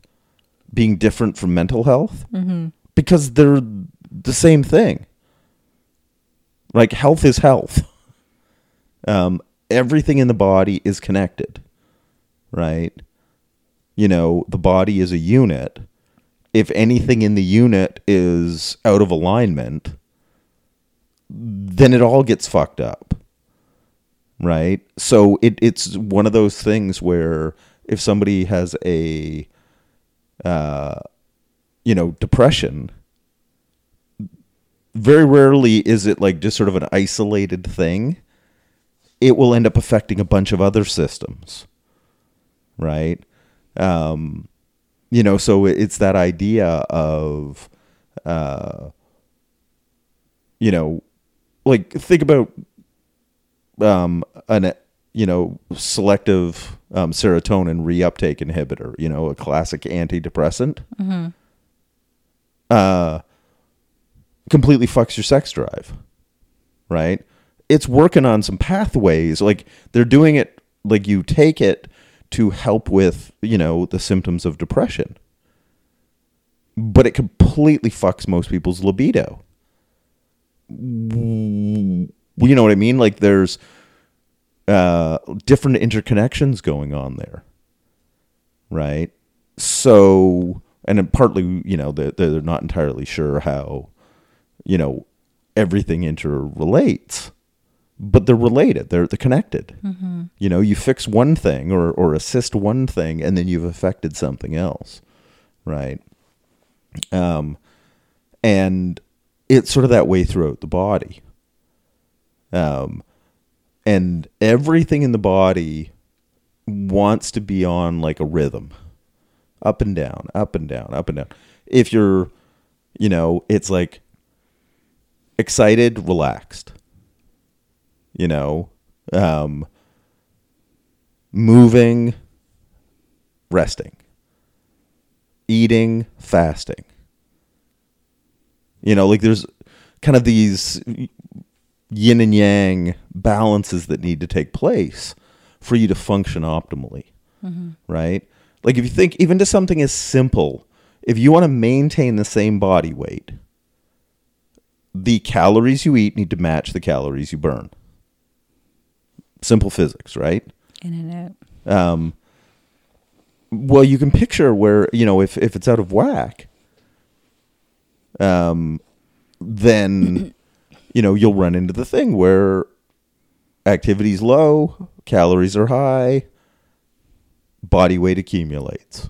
Speaker 1: being different from mental health mm-hmm. because they're the same thing. Like health is health. Um, everything in the body is connected, right? you know, the body is a unit. If anything in the unit is out of alignment, then it all gets fucked up. Right? So it, it's one of those things where if somebody has a uh you know, depression, very rarely is it like just sort of an isolated thing. It will end up affecting a bunch of other systems. Right? um, you know so it's that idea of uh, you know like think about um, an you know selective um, serotonin reuptake inhibitor you know a classic antidepressant uh, completely fucks your sex drive right it's working on some pathways like they're doing it like you take it to help with you know the symptoms of depression but it completely fucks most people's libido. You know what I mean? Like there's uh, different interconnections going on there, right? So, and partly, you know, they're not entirely sure how, you know, everything interrelates, but they're related. They're they're connected. You know, you fix one thing or or assist one thing, and then you've affected something else, right? Um, and it's sort of that way throughout the body. Um, and everything in the body wants to be on like a rhythm up and down, up and down, up and down. If you're, you know, it's like excited, relaxed, you know, um, moving, resting, eating, fasting. You know, like there's kind of these yin and yang balances that need to take place for you to function optimally. Right? Like if you think even to something as simple, if you want to maintain the same body weight, the calories you eat need to match the calories you burn. Simple physics, right?
Speaker 2: In and out.
Speaker 1: um, well, you can picture where you know if if it's out of whack, um, then you know you'll run into the thing where activity's low, calories are high, body weight accumulates.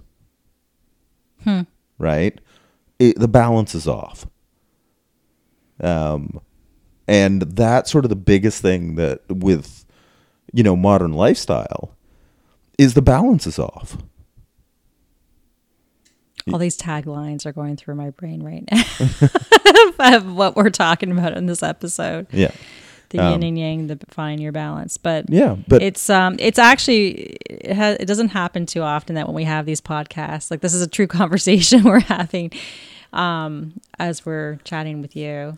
Speaker 1: Right, it, the balance is off. Um, and that's sort of the biggest thing that with you know modern lifestyle is the balance is off.
Speaker 2: All these taglines are going through my brain right now of what we're talking about in this episode.
Speaker 1: Yeah.
Speaker 2: The
Speaker 1: Um,
Speaker 2: yin and yang, the find your balance. But
Speaker 1: Yeah, but
Speaker 2: it's um it's actually it, has, it doesn't happen too often that when we have these podcasts like this is a true conversation we're having um as we're chatting with you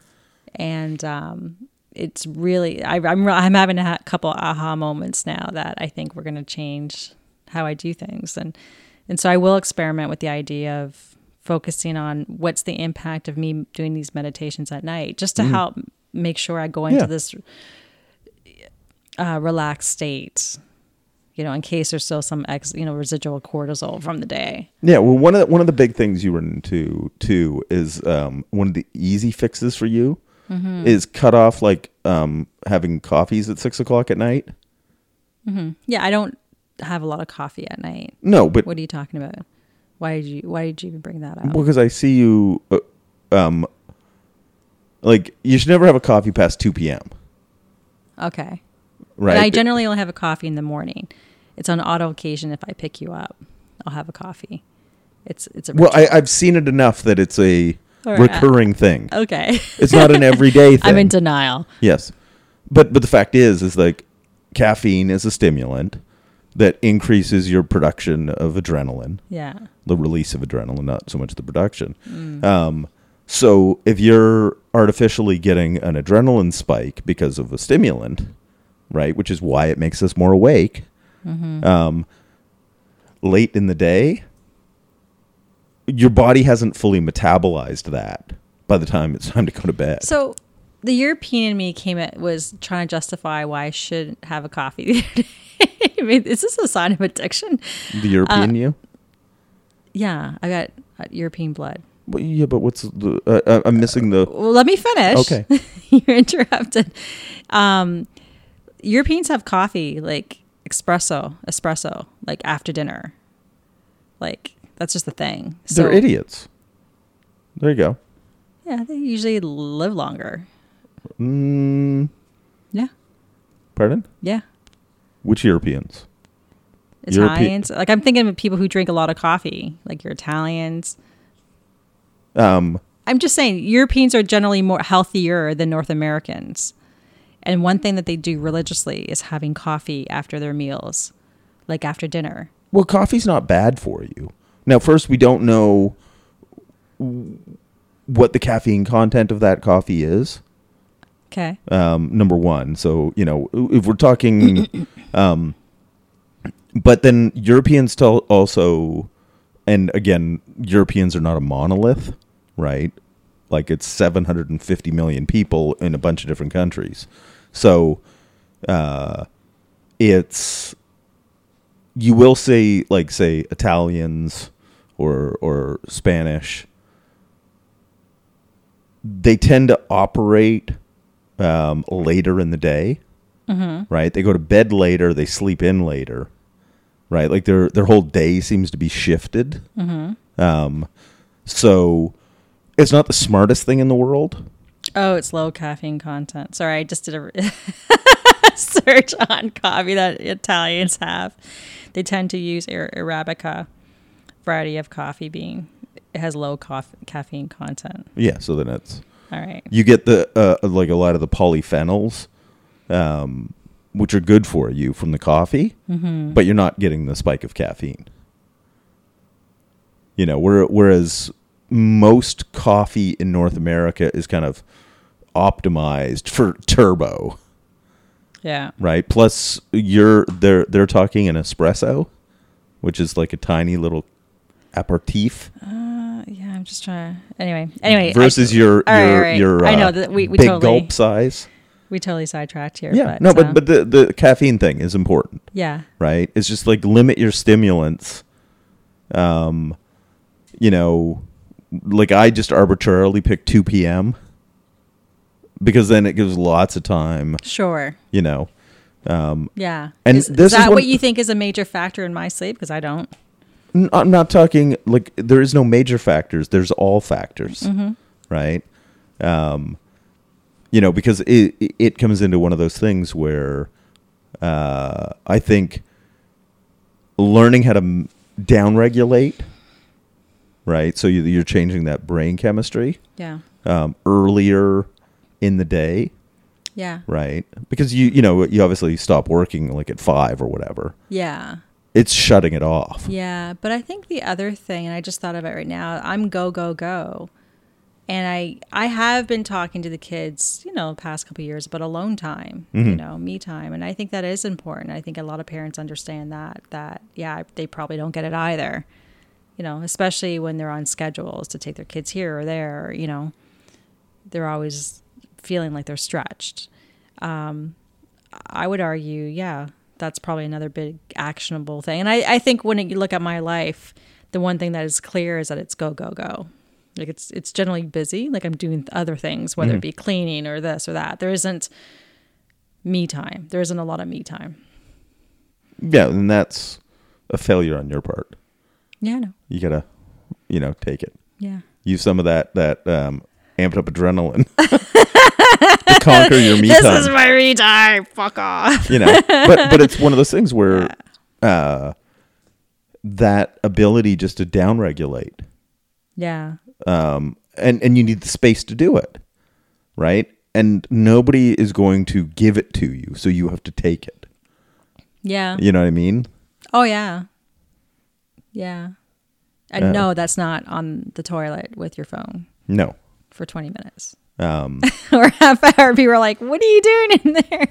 Speaker 2: and um it's really I, I'm I'm having a couple aha moments now that I think we're going to change how I do things. And and so I will experiment with the idea of focusing on what's the impact of me doing these meditations at night just to help make sure I go into
Speaker 1: Yeah.
Speaker 2: this uh, relaxed state you know in case there's still some ex you know residual cortisol from the day.
Speaker 1: Yeah, well one of the, one of the big things you run into too is um, one of the easy fixes for you
Speaker 2: Mm-hmm.
Speaker 1: is cut off like um, having coffees at six o'clock at night.
Speaker 2: yeah I don't have a lot of coffee at night
Speaker 1: No, but
Speaker 2: what are you talking about why did you why did you even bring that up
Speaker 1: because I see you, uh, um, like you should never have a coffee past two p.m.
Speaker 2: okay
Speaker 1: Right?
Speaker 2: And I generally only have a coffee in the morning. It's on auto occasion if I pick you up, I'll have a coffee. It's it's a
Speaker 1: well, I. I've seen it enough that it's a
Speaker 2: All right.
Speaker 1: recurring thing.
Speaker 2: okay.
Speaker 1: It's not an everyday thing.
Speaker 2: I'm in denial.
Speaker 1: Yes. But but the fact is is like caffeine is a stimulant that increases your production of adrenaline,
Speaker 2: Yeah.
Speaker 1: the release of adrenaline, not so much the production. Um so if you're artificially getting an adrenaline spike because of a stimulant, right, which is why it makes us more awake, um, late in the day, your body hasn't fully metabolized that by the time it's time to go to bed.
Speaker 2: So the European in me came at was trying to justify why I should have a coffee the other day. I mean, is this a sign of addiction?
Speaker 1: the European you?
Speaker 2: Yeah, I got uh, European blood.
Speaker 1: Well, yeah, but what's the? Uh, uh, I'm missing the.
Speaker 2: Well, let me finish.
Speaker 1: Okay.
Speaker 2: You're interrupted. Um, Europeans have coffee like espresso, espresso, like after dinner. Like that's just the thing. So,
Speaker 1: They're idiots. There you go.
Speaker 2: Yeah, they usually live longer.
Speaker 1: Mm,
Speaker 2: Yeah,
Speaker 1: pardon?
Speaker 2: yeah.
Speaker 1: Which Europeans? Europe-
Speaker 2: Italians. Like I'm thinking of people who drink a lot of coffee, like your Italians.
Speaker 1: Um,
Speaker 2: I'm just saying Europeans are generally more healthier than North Americans. And one thing that they do religiously is having coffee after their meals, like after dinner.
Speaker 1: well, coffee's not bad for you. Now, first, we don't know what the caffeine content of that coffee is.
Speaker 2: Okay.
Speaker 1: um, number one. So you know, if we're talking, um, but then Europeans tell also and again, Europeans are not a monolith, right? Like it's 750 million people in a bunch of different countries. So uh, it's you will say like say Italians or or Spanish they tend to operate um, later in the day, right? They go to bed later, they sleep in later, right? Like their their whole day seems to be shifted. Um, so it's not the smartest thing in the world.
Speaker 2: Oh, it's low caffeine content. Sorry, I just did a search on coffee that Italians have. They tend to use Arabica variety of coffee bean. It has low caffeine content.
Speaker 1: Yeah, so then it's
Speaker 2: All right.
Speaker 1: you get the uh, like a lot of the polyphenols, um, which are good for you from the coffee, but you're not getting the spike of caffeine. You know, whereas most coffee in North America is kind of optimized for turbo,
Speaker 2: Yeah.
Speaker 1: right? Plus, you're they're they're talking an espresso, which is like a tiny little aperitif
Speaker 2: Uh, yeah, I'm just trying to. Anyway. Anyway.
Speaker 1: versus
Speaker 2: I,
Speaker 1: your
Speaker 2: all right,
Speaker 1: your
Speaker 2: all right.
Speaker 1: your
Speaker 2: I know
Speaker 1: uh,
Speaker 2: that we- we
Speaker 1: big
Speaker 2: totally-
Speaker 1: gulp size.
Speaker 2: we totally sidetracked here.
Speaker 1: Yeah,
Speaker 2: but,
Speaker 1: no, but
Speaker 2: uh,
Speaker 1: but the the caffeine thing is important,
Speaker 2: yeah.
Speaker 1: right? It's just like limit your stimulants. Um, you know, like I just arbitrarily picked two p.m. because then it gives lots of time.
Speaker 2: Sure.
Speaker 1: You know, um,
Speaker 2: Yeah.
Speaker 1: And
Speaker 2: is,
Speaker 1: this
Speaker 2: is
Speaker 1: is
Speaker 2: that
Speaker 1: what-
Speaker 2: what you think is a major factor in my sleep? Because I don't.
Speaker 1: N- I'm not talking like there is no major factors. There's all factors,
Speaker 2: Mm-hmm.
Speaker 1: right? Um, you know, because it it- comes into one of those things where uh, I think learning how to m- downregulate, right? So you, you're changing that brain chemistry
Speaker 2: Yeah.
Speaker 1: um, earlier in the day,
Speaker 2: Yeah.
Speaker 1: right? Because you you know you obviously stop working like at five or whatever.
Speaker 2: Yeah.
Speaker 1: It's shutting it off.
Speaker 2: Yeah, but I think the other thing, and I just thought of it right now, I'm go go go, and I I have been talking to the kids, you know, past couple of years about alone time, you mm-hmm. know, me time, and I think that is important. I think a lot of parents understand that that yeah, they probably don't get it either, you know, especially when they're on schedules to take their kids here or there, or, you know, they're always feeling like they're stretched. Um, I would argue, yeah, that's probably another big actionable thing. And I, I think when you look at my life, the one thing that is clear is that it's go go go. Like it's it's generally busy. Like I'm doing other things, whether it be cleaning or this or that. There isn't me time. There isn't a lot of me time.
Speaker 1: Yeah, and that's a failure on your part.
Speaker 2: Yeah, no.
Speaker 1: You gotta, you know, take it.
Speaker 2: Yeah.
Speaker 1: Use some of that that um, amped up adrenaline to conquer your me
Speaker 2: this
Speaker 1: time.
Speaker 2: is my me time. Fuck off.
Speaker 1: you know, but but it's one of those things where uh, that ability just to downregulate,
Speaker 2: Yeah.
Speaker 1: um, and and you need the space to do it, right? And nobody is going to give it to you, so you have to take it.
Speaker 2: Yeah.
Speaker 1: You know what I mean?
Speaker 2: Oh yeah. Yeah. And
Speaker 1: Uh,
Speaker 2: no, that's not on the toilet with your phone
Speaker 1: No.
Speaker 2: for 20 minutes.
Speaker 1: Um,
Speaker 2: or half hour. People are like, what are you doing in there?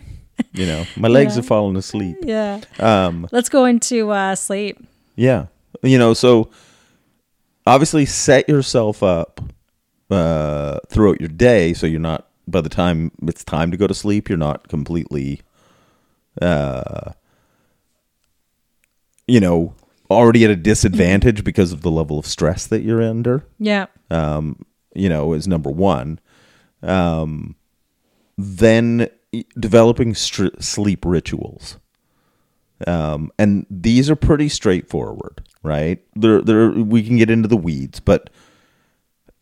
Speaker 1: you know, my legs
Speaker 2: Yeah.
Speaker 1: have fallen asleep.
Speaker 2: Yeah.
Speaker 1: Um,
Speaker 2: Let's go into uh, sleep.
Speaker 1: Yeah. You know, so obviously set yourself up uh, throughout your day so you're not, by the time it's time to go to sleep, you're not completely, uh, you know, already at a disadvantage because of the level of stress that you're under,
Speaker 2: Yeah.
Speaker 1: um, you know, is number one. Um, then developing str- sleep rituals. Um, and these are pretty straightforward, right? They're, they're, we can get into the weeds, but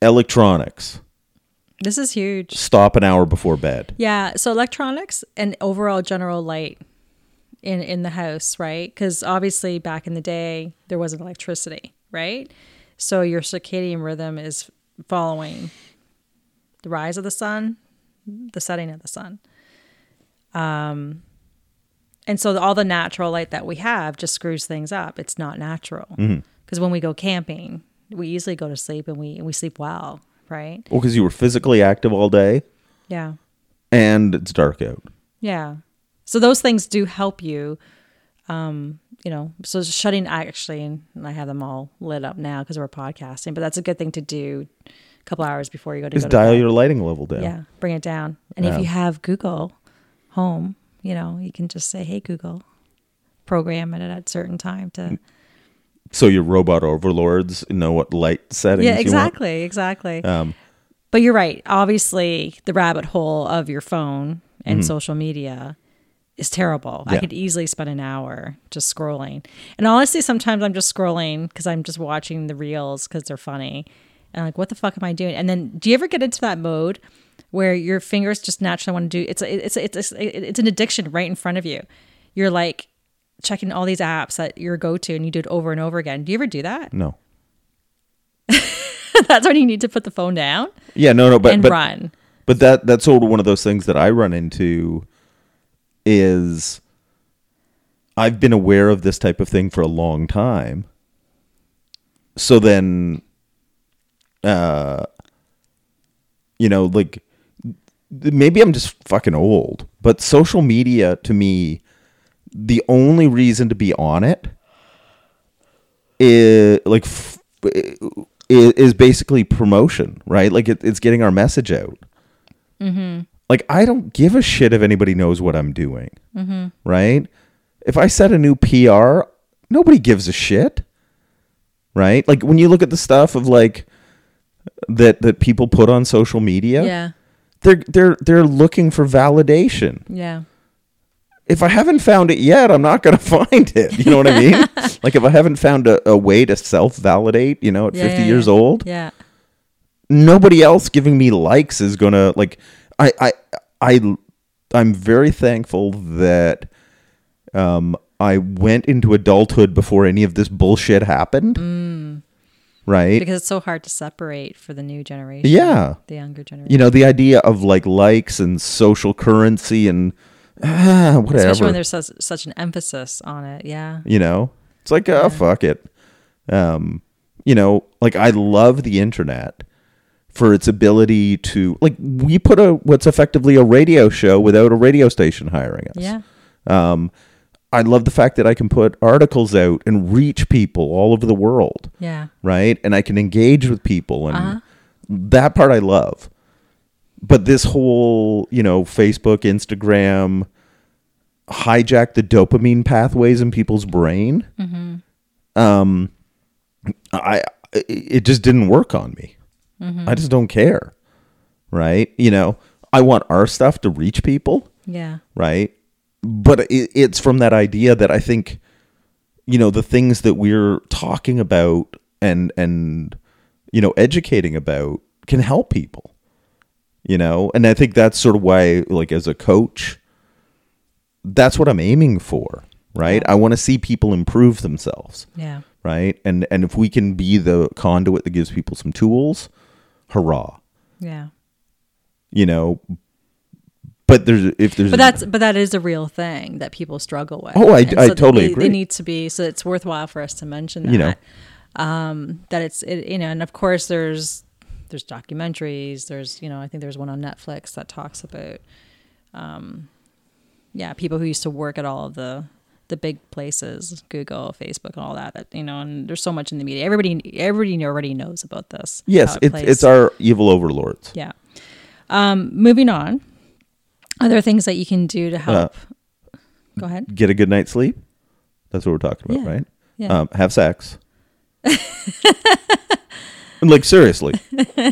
Speaker 1: electronics,
Speaker 2: This is huge.
Speaker 1: stop an hour before bed.
Speaker 2: Yeah. So electronics and overall general light in in the house, right? Because obviously back in the day there wasn't electricity, right? So your circadian rhythm is following the rise of the sun, the setting of the sun. Um, and so all the natural light that we have just screws things up. It's not natural because when we go camping, we easily go to sleep and we and we sleep well, right?
Speaker 1: Well, because you were physically active all day
Speaker 2: Yeah.
Speaker 1: and it's dark out.
Speaker 2: Yeah. So those things do help you Um, you know, so shutting actually, and I have them all lit up now because we're podcasting. But that's a good thing to do couple hours before you go to
Speaker 1: Just
Speaker 2: go to
Speaker 1: dial
Speaker 2: bed.
Speaker 1: your lighting level down.
Speaker 2: Yeah, bring it down. And if you have Google Home, you know, you can just say, "Hey Google, program it at a certain time to."
Speaker 1: So your robot overlords know what light settings
Speaker 2: Yeah,
Speaker 1: you want.
Speaker 2: exactly, exactly.
Speaker 1: Um,
Speaker 2: But you're right. Obviously, the rabbit hole of your phone and social media is terrible. I
Speaker 1: Mm-hmm.
Speaker 2: Could easily spend an hour just scrolling. And honestly, sometimes I'm just scrolling because I'm just watching the reels because they're funny. And like, what the fuck am I doing? And then, do you ever get into that mode where your fingers just naturally want to do? It's it's it's it's an addiction right in front of you. You're like checking all these apps that you're go to, and you do it over and over again. Do you ever do that?
Speaker 1: no.
Speaker 2: That's when you need to put the phone down
Speaker 1: Yeah, no, no, but
Speaker 2: and
Speaker 1: but
Speaker 2: run.
Speaker 1: but that that's sort of one of those things that I run into is I've been aware of this type of thing for a long time. So then uh you know, like maybe I'm just fucking old, but social media to me the only reason to be on it is like f- is basically promotion, right? Like it, it's getting our message out. Like I don't give a shit if anybody knows what I'm doing, right? If I set a new PR, nobody gives a shit, right? Like when you look at the stuff of like that that people put on social media,
Speaker 2: Yeah.
Speaker 1: they're they're they're looking for validation.
Speaker 2: Yeah.
Speaker 1: If I haven't found it yet, I'm not gonna find it. You know what I mean? like if I haven't found a, a way to self validate, you know, at
Speaker 2: Yeah,
Speaker 1: 50
Speaker 2: yeah,
Speaker 1: years
Speaker 2: yeah.
Speaker 1: old,
Speaker 2: Yeah.
Speaker 1: nobody else giving me likes is gonna like I I I I'm very thankful that um I went into adulthood before any of this bullshit happened. Right?
Speaker 2: Because it's so hard to separate for the new generation.
Speaker 1: Yeah.
Speaker 2: The younger generation.
Speaker 1: You know, the idea of like likes and social currency and ah, whatever.
Speaker 2: Especially when there's such, such an emphasis on it. Yeah.
Speaker 1: you know it's like oh fuck it um you know like i love the internet for its ability to like we put a what's effectively a radio show without a radio station hiring us
Speaker 2: Yeah.
Speaker 1: um i love the fact that i can put articles out and reach people all over the world
Speaker 2: Yeah.
Speaker 1: right? And i can engage with people and
Speaker 2: Uh-huh.
Speaker 1: that part i love. But this whole you know facebook instagram hijack the dopamine pathways in people's brain um i it- it just didn't work on me. I just don't care right? You know i want our stuff to reach people
Speaker 2: Yeah.
Speaker 1: right but it, it's from that idea that i think you know the things that we're talking about and and you know educating about can help people you know? And i think that's sort of why like as a coach that's what i'm aiming for right? I want to see people improve themselves
Speaker 2: Yeah.
Speaker 1: right? And and if we can be the conduit that gives people some tools hurrah.
Speaker 2: Yeah.
Speaker 1: you know but there's if there's
Speaker 2: But that's but that is a real thing that people struggle with.
Speaker 1: Oh, I-
Speaker 2: And
Speaker 1: I
Speaker 2: so
Speaker 1: totally
Speaker 2: they,
Speaker 1: agree.
Speaker 2: They need to be so it's worthwhile for us to mention that.
Speaker 1: You know.
Speaker 2: um, that it's it, you know, and of course there's there's documentaries. There's you know I think there's one on Netflix that talks about, um, yeah, people who used to work at all of the the big places, Google, Facebook, and all that. That you know, and there's so much in the media. Everybody everybody already knows about this.
Speaker 1: yes
Speaker 2: it
Speaker 1: it's it's our evil overlords
Speaker 2: Yeah. Um, moving on. Other things that you can do to help. Go ahead.
Speaker 1: get a good night's sleep. That's what we're talking about,
Speaker 2: Yeah.
Speaker 1: right?
Speaker 2: Yeah.
Speaker 1: Um, have sex. like seriously,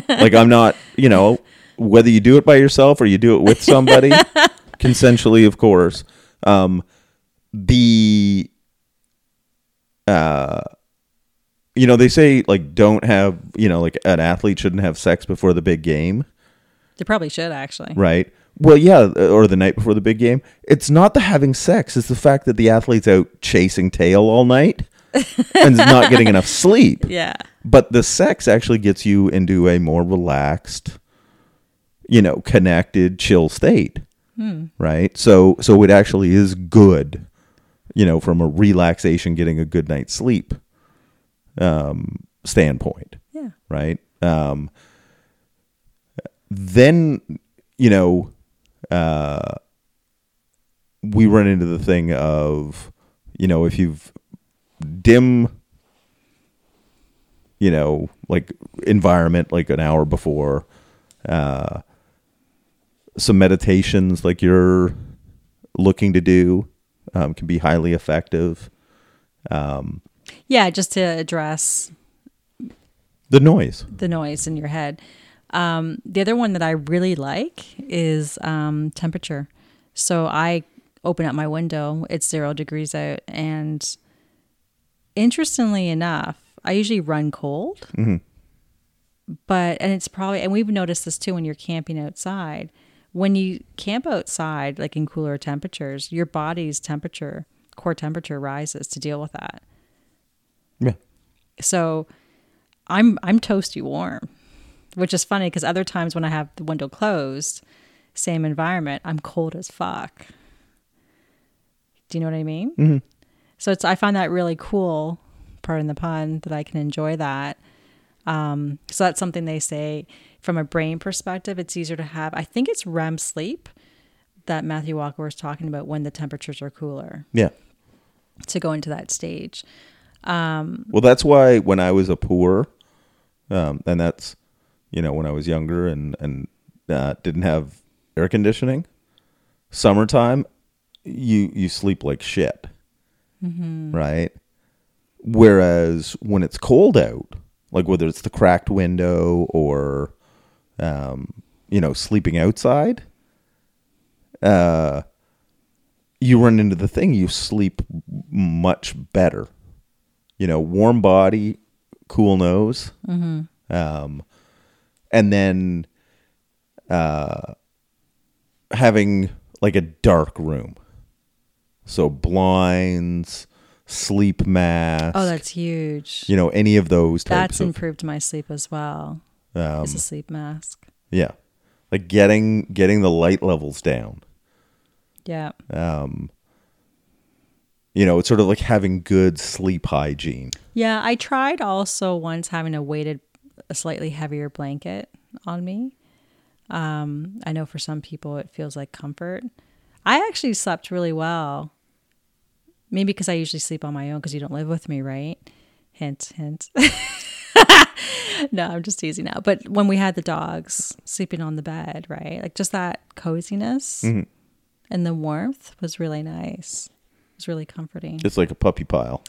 Speaker 1: like I'm not, you know, whether you do it by yourself or you do it with somebody, consensually, of course. Um, the, uh, you know, they say like don't have, you know, like an athlete shouldn't have sex before the big game.
Speaker 2: They probably should actually.
Speaker 1: Right. Well, yeah, or the night before the big game. It's not the having sex; it's the fact that the athlete's out chasing tail all night and not getting enough sleep.
Speaker 2: Yeah.
Speaker 1: But the sex actually gets you into a more relaxed, you know, connected, chill state. Right. So, so it actually is good, you know, from a relaxation, getting a good night's sleep, um, standpoint
Speaker 2: Yeah.
Speaker 1: right? Um, then you know, uh, we run into the thing of you know, if you've dim, you know, like environment, like an hour before, uh, some meditations like you're looking to do um, can be highly effective. Um,
Speaker 2: Yeah, just to address
Speaker 1: the noise.
Speaker 2: the noise in your head. Um, the other one that I really like is um, temperature. So I open up my window, it's zero degrees out. And interestingly enough, I usually run cold. But, and it's probably, and we've noticed this too when you're camping outside. When you camp outside, like in cooler temperatures, your body's temperature, core temperature rises to deal with that.
Speaker 1: Yeah.
Speaker 2: So I'm I'm toasty warm, which is funny because other times when I have the window closed, same environment, I'm cold as fuck. Do you know what I mean? Mm-hmm. So it's I find that really cool, pardon the pun, that I can enjoy that. Um, so that's something they say from a brain perspective. It's easier to have. I think it's REM sleep that Matthew Walker was talking about when the temperatures are cooler
Speaker 1: Yeah.
Speaker 2: to go into that stage.
Speaker 1: Well, that's why when I was a poor, um, and that's, you know, when I was younger and and uh, didn't have air conditioning, summertime, you you sleep like shit, right? Whereas when it's cold out, like whether it's the cracked window or, um, you know, sleeping outside, uh, you run into the thing. You sleep much better. You know, warm body, cool nose, um, and then uh, having like a dark room, so blinds, sleep mask.
Speaker 2: Oh, that's huge.
Speaker 1: you know any of those types
Speaker 2: That's
Speaker 1: of
Speaker 2: improved my sleep as well.
Speaker 1: um,
Speaker 2: is a sleep mask.
Speaker 1: yeah, like getting getting the light levels down.
Speaker 2: Yeah.
Speaker 1: Um, you know, it's sort of like having good sleep hygiene.
Speaker 2: Yeah, I tried also once having a weighted, a slightly heavier blanket on me. Um, I know for some people it feels like comfort. I actually slept really well. Maybe because I usually sleep on my own because you don't live with me, right? Hint, hint. no, I'm just teasing now. But when we had the dogs sleeping on the bed, right? Like just that coziness and the warmth was really nice. It was really comforting.
Speaker 1: It's like a puppy pile.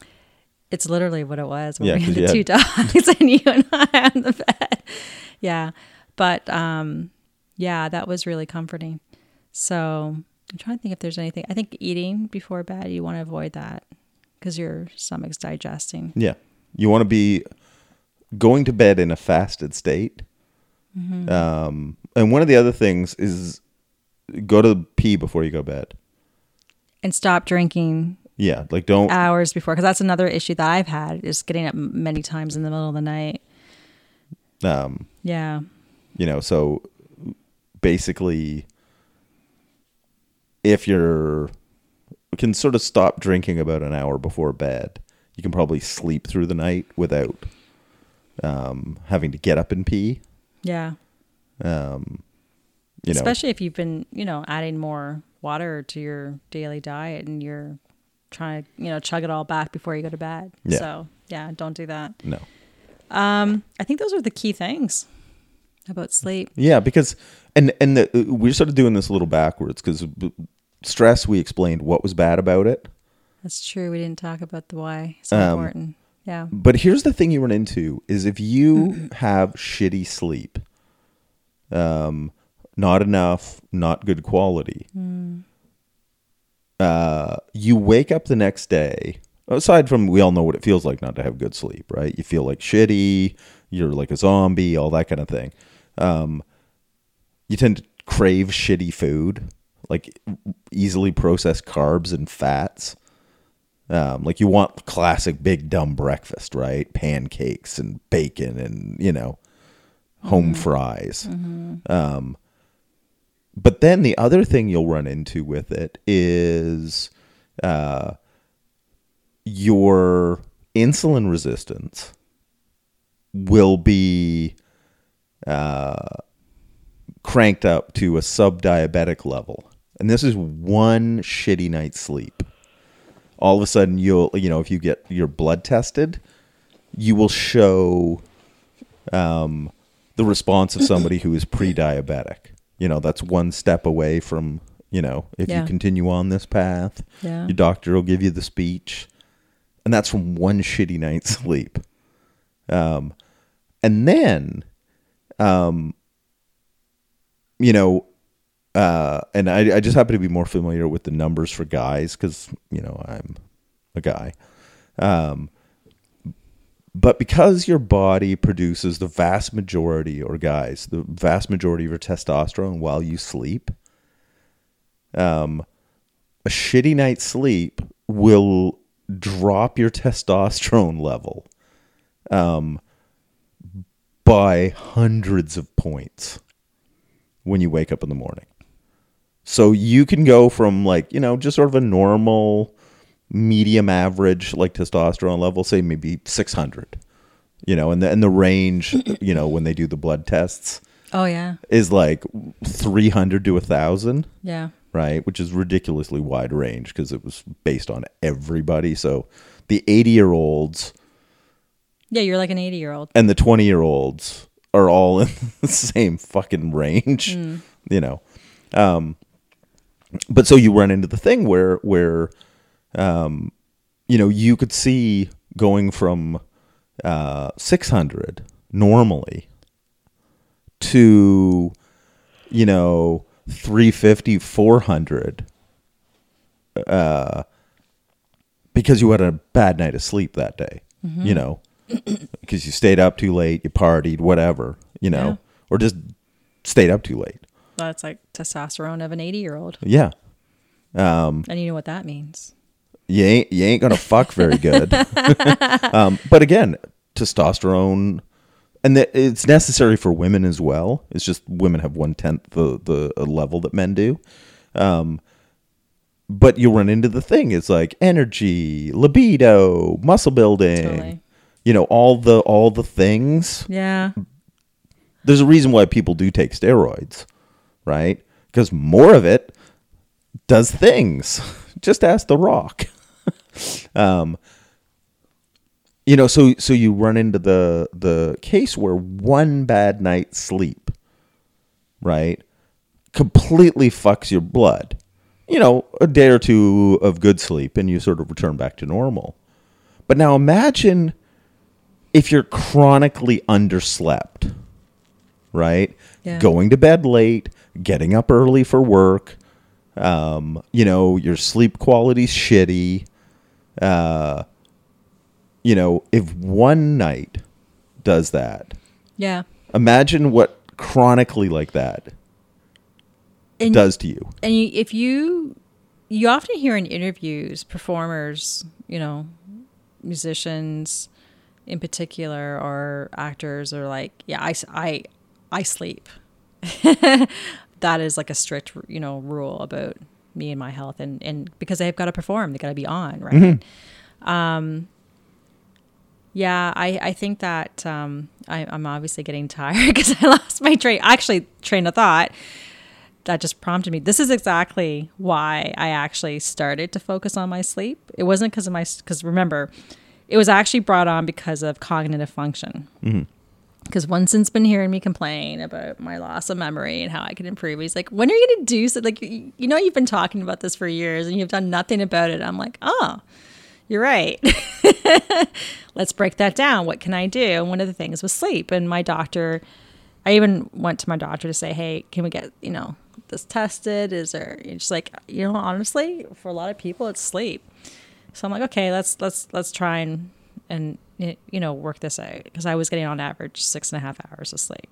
Speaker 2: It's literally what it was when
Speaker 1: Yeah,
Speaker 2: we had the two dogs and you and I on the bed. Yeah. But um yeah, that was really comforting. So I'm trying to think if there's anything. I think eating before bed, you want to avoid that because your stomach's digesting.
Speaker 1: Yeah. You want to be going to bed in a fasted state.
Speaker 2: Mm-hmm.
Speaker 1: Um, and one of the other things is go to pee before you go to bed.
Speaker 2: And stop drinking
Speaker 1: Yeah. Like don't,
Speaker 2: hours before because that's another issue that I've had is getting up many times in the middle of the night.
Speaker 1: um,
Speaker 2: Yeah.
Speaker 1: you know, so basically, if you're, can sort of stop drinking about an hour before bed, you can probably sleep through the night without um, having to get up and pee.
Speaker 2: Yeah.
Speaker 1: Um, you know,
Speaker 2: especially if you've been you know adding more water to your daily diet and you're trying to you know chug it all back before you go to bed.
Speaker 1: Yeah.
Speaker 2: so yeah don't do that.
Speaker 1: No.
Speaker 2: um i think those are the key things about sleep.
Speaker 1: Yeah, because and and the, we started doing this a little backwards because stress. We explained what was bad about it,
Speaker 2: that's true. We didn't talk about the why. So
Speaker 1: Um,
Speaker 2: important. Yeah.
Speaker 1: but here's the thing you run into is if you have shitty sleep, um, not enough, not good quality, uh, you wake up the next day. Aside from we all know what it feels like not to have good sleep, right? You feel like shitty, you're like a zombie, all that kind of thing. Um, you tend to crave shitty food, like easily processed carbs and fats. Um, like you want classic big dumb breakfast, right? Pancakes and bacon and you know, home fries. Um, but then the other thing you'll run into with it is uh, your insulin resistance will be uh, cranked up to a sub diabetic level. And this is one shitty night's sleep. all of a sudden you'll you know if you get your blood tested, you will show um, the response of somebody who is pre-diabetic. You know, that's one step away from you know if
Speaker 2: Yeah.
Speaker 1: you continue on this path,
Speaker 2: Yeah.
Speaker 1: your doctor will give you the speech, and that's from one shitty night's sleep. Um, and then, um, you know, uh, and I, I just happen to be more familiar with the numbers for guys because you know I'm a guy. Um, but because your body produces the vast majority, or guys, the vast majority of your testosterone while you sleep, um, a shitty night's sleep will drop your testosterone level um, by hundreds of points when you wake up in the morning. So you can go from like, you know, just sort of a normal medium average like testosterone level, say maybe 600. You know, and the and the range, you know, when they do the blood tests
Speaker 2: Oh yeah.
Speaker 1: is like 300 to 1000,
Speaker 2: Yeah.
Speaker 1: right? Which is ridiculously wide range because it was based on everybody. So the 80-year-olds
Speaker 2: Yeah, you're like an 80 year old.
Speaker 1: and the 20 year olds are all in the same fucking range you know um but so you run into the thing where where um you know you could see going from uh 600 normally to you know 350 400 uh because you had a bad night of sleep that day you know because you stayed up too late, you partied, whatever, you know,
Speaker 2: Yeah.
Speaker 1: or just stayed up too late.
Speaker 2: That's like testosterone of an 80 year old.
Speaker 1: Yeah,
Speaker 2: And you know what that means.
Speaker 1: You ain't you ain't gonna fuck very good. um, but again, testosterone, and it's necessary for women as well. It's just women have one tenth the the uh, level that men do. Um, but you run into the thing. It's like energy, libido, muscle building.
Speaker 2: Totally.
Speaker 1: You know all the all the things.
Speaker 2: Yeah.
Speaker 1: there's a reason why people do take steroids, right? Because more of it does things. Just ask The Rock. Um, you know, so so you run into the the case where one bad night's sleep, right, completely fucks your blood. You know, a day or two of good sleep, and you sort of return back to normal. But now imagine if you're chronically underslept right?
Speaker 2: Yeah.
Speaker 1: Going to bed late, getting up early for work. Um, you know, your sleep quality's shitty. Uh, you know, if one night does that,
Speaker 2: Yeah.
Speaker 1: imagine what chronically like that
Speaker 2: And,
Speaker 1: does to you.
Speaker 2: and you, if you, you often hear in interviews, performers, you know, musicians in particular, or actors are like, yeah, I, I, I sleep. that is like a strict, you know, rule about me and my health. And, and because they've got to perform, they got to be on, right? Um, Yeah, I, I think that um, I, I'm obviously getting tired because I lost my train. Actually, train of thought that just prompted me. This is exactly why I actually started to focus on my sleep. It wasn't because of my because remember, it was actually brought on because of cognitive function. Because Winston's been hearing me complain about my loss of memory and how I can improve. He's like, "When are you going to do so?" Like, you you know, you've been talking about this for years and you've done nothing about it. I'm like, "Oh, you're right." let's break that down. What can I do? And one of the things was sleep. And my doctor, I even went to my doctor to say, hey, can we get, you know, this tested? Is there, it's like, you know, honestly, for a lot of people, it's sleep. So I'm like, okay, let's, let's, let's try and, and, you know, work this out. Cause I was getting on average six and a half hours of sleep.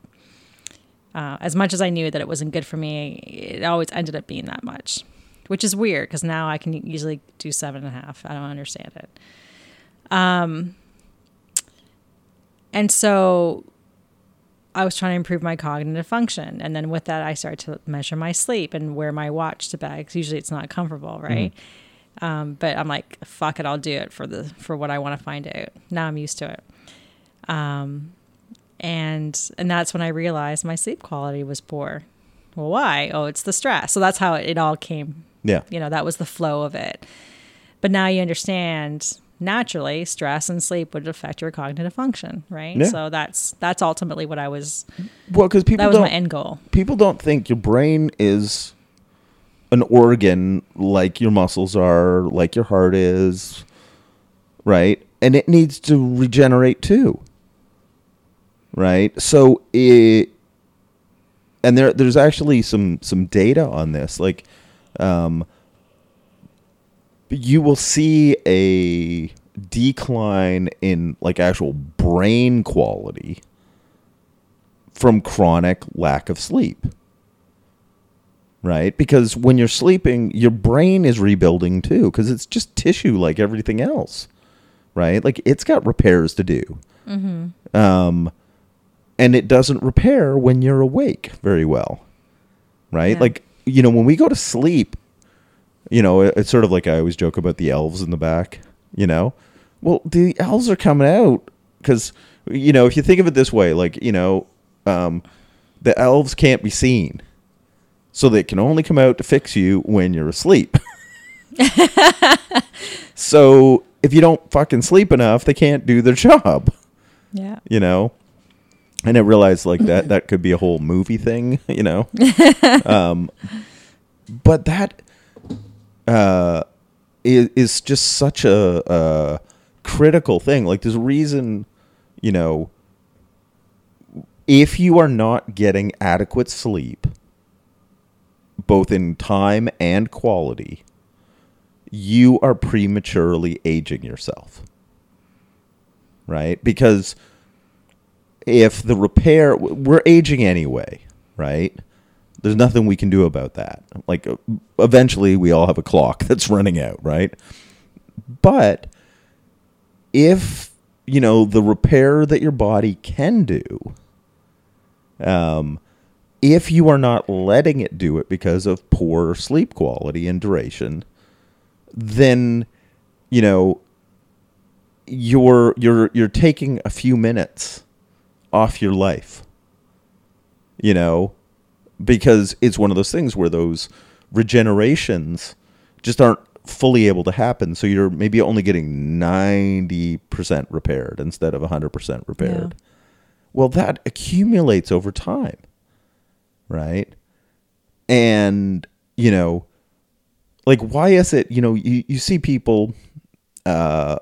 Speaker 2: Uh, as much as I knew that it wasn't good for me, it always ended up being that much, which is weird because now I can usually do seven and a half. I don't understand it. Um, And so I was trying to improve my cognitive function. And then with that, I started to measure my sleep and wear my watch to bed because usually it's not comfortable, right? Um, but I'm like, fuck it, I'll do it for the for what I want to find out. Now I'm used to it. Um, and and that's when I realized my sleep quality was poor. Well, why? Oh, it's the stress. So that's how it, it all came
Speaker 1: Yeah.
Speaker 2: you know that was the flow of it But now you understand naturally stress and sleep would affect your cognitive function, right?
Speaker 1: Yeah.
Speaker 2: So that's that's ultimately what I was
Speaker 1: Well, because people
Speaker 2: that was my end goal.
Speaker 1: people don't think your brain is an organ like your muscles are, like your heart is, right? And it needs to regenerate too. Right? So it and there there's actually some some data on this like um you will see a decline in like actual brain quality from chronic lack of sleep. Right? Because when you're sleeping, your brain is rebuilding too, because it's just tissue like everything else. Right? Like it's got repairs to do. Um, and it doesn't repair when you're awake very well. Right?
Speaker 2: Yeah.
Speaker 1: Like, you know, when we go to sleep, you know, it- it's sort of like I always joke about the elves in the back, you know? Well, the elves are coming out because, you know, if you think of it this way, like, you know, um, the elves can't be seen. So they can only come out to fix you when you're asleep. so if you don't fucking sleep enough, they can't do their job,
Speaker 2: Yeah.
Speaker 1: you know? And I realized like that that could be a whole movie thing, you know. um, but that uh, is, is just such a, a critical thing. Like there's a reason, you know, if you are not getting adequate sleep, both in time and quality, you are prematurely aging yourself. Right? Because if the repair we're aging anyway, right? There's nothing we can do about that. Like eventually we all have a clock that's running out, right? But if, you know, the repair that your body can do um if you are not letting it do it because of poor sleep quality and duration, then you know you're you're you're taking a few minutes off your life. You know, because it's one of those things where those regenerations just aren't fully able to happen. So you're maybe only getting 90% repaired instead of 100% repaired. Well, that accumulates over time. Right? And, you know, like why is it, you know, you, you see people uh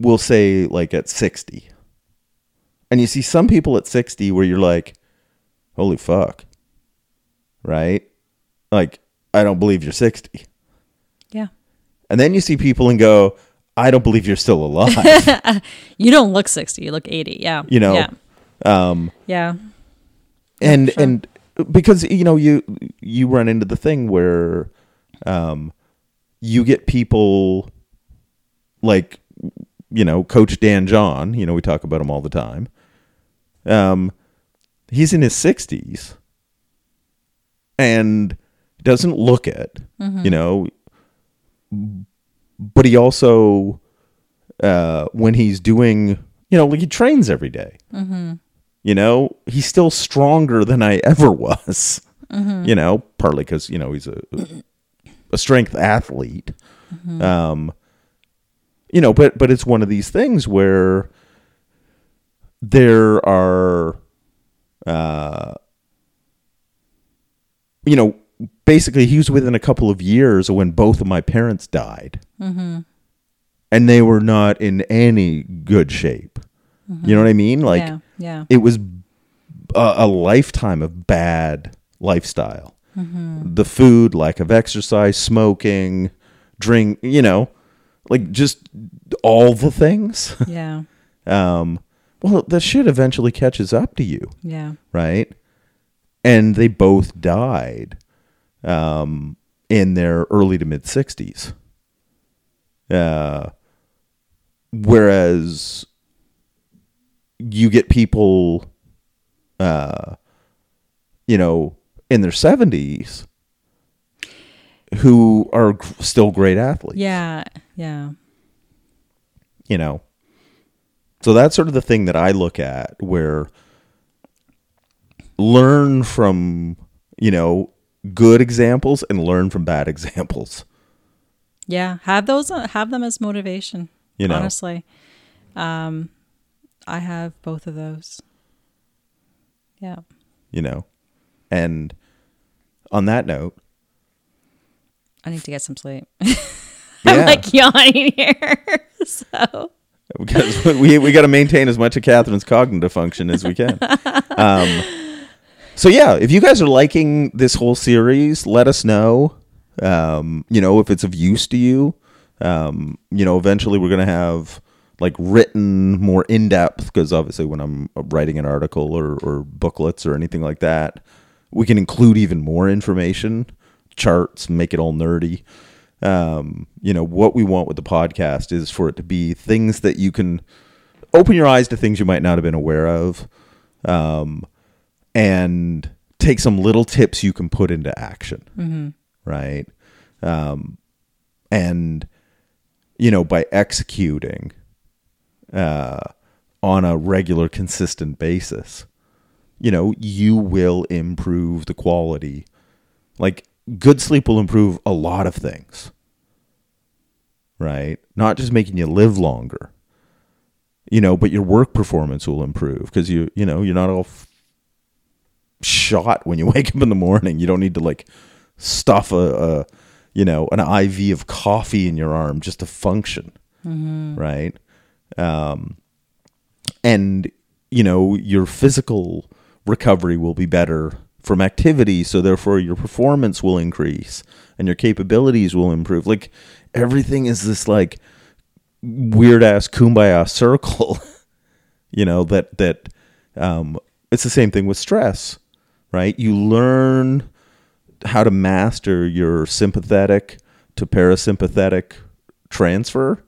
Speaker 1: will say like at 60 and you see some people at 60 where you're like, holy fuck. Right? Like, I don't believe you're 60.
Speaker 2: Yeah.
Speaker 1: And then you see people and go, I don't believe you're still alive.
Speaker 2: You don't look 60, you look 80. Yeah.
Speaker 1: You know,
Speaker 2: Yeah.
Speaker 1: um,
Speaker 2: Yeah.
Speaker 1: And
Speaker 2: sure.
Speaker 1: and because you know you you run into the thing where um you get people like you know coach Dan John, you know we talk about him all the time. Um he's in his 60s and doesn't look it, you know, but he also uh when he's doing, you know, like he trains every day. You know, he's still stronger than I ever was. You know, partly because you know he's a a strength athlete. Um, you know, but but it's one of these things where there are, uh, you know, basically he was within a couple of years of when both of my parents died, and they were not in any good shape. You know what I mean? Like
Speaker 2: yeah. Yeah.
Speaker 1: it was a, a lifetime of bad lifestyle. The food, lack of exercise, smoking, drink, you know, like just all the things.
Speaker 2: yeah.
Speaker 1: um, well, that shit eventually catches up to you,
Speaker 2: Yeah.
Speaker 1: right? And they both died um, in their early to mid 60s. Uh, whereas you get people, uh, you know, in their 70s who are still great athletes.
Speaker 2: Yeah. Yeah.
Speaker 1: you know so that's sort of the thing that i look at where learn from you know good examples and learn from bad examples
Speaker 2: Yeah, have those uh, have them as motivation.
Speaker 1: You know.
Speaker 2: honestly, um, I have both of those. Yeah,
Speaker 1: You know, and on that note,
Speaker 2: I need to get some sleep.
Speaker 1: yeah,
Speaker 2: I'm like yawning here. so
Speaker 1: because we we got to maintain as much of Catherine's cognitive function as we can. um, so yeah, if you guys are liking this whole series, let us know. Um, you know, if it's of use to you. Um, you know, eventually we're gonna have like written more in depth because obviously when I'm writing an article or, or booklets or anything like that, we can include even more information, charts, make it all nerdy. Um, you know, what we want with the podcast is for it to be things that you can open your eyes to things you might not have been aware of, um, and take some little tips you can put into action, right? Um, and you know, by executing uh, on a regular, consistent basis, you know, you will improve the quality. Like good sleep will improve a lot of things. Right? Not just making you live longer. You know, but your work performance will improve because you, you know, you're not all f- shot when you wake up in the morning. You don't need to like stuff a, a you know, an IV of coffee in your arm just to function. Right? Um and you know your physical recovery will be better from activity so therefore your performance will increase and your capabilities will improve. Like everything is this like weird ass kumbaya circle you know that that um it's the same thing with stress right? You learn how to master your sympathetic to parasympathetic transfer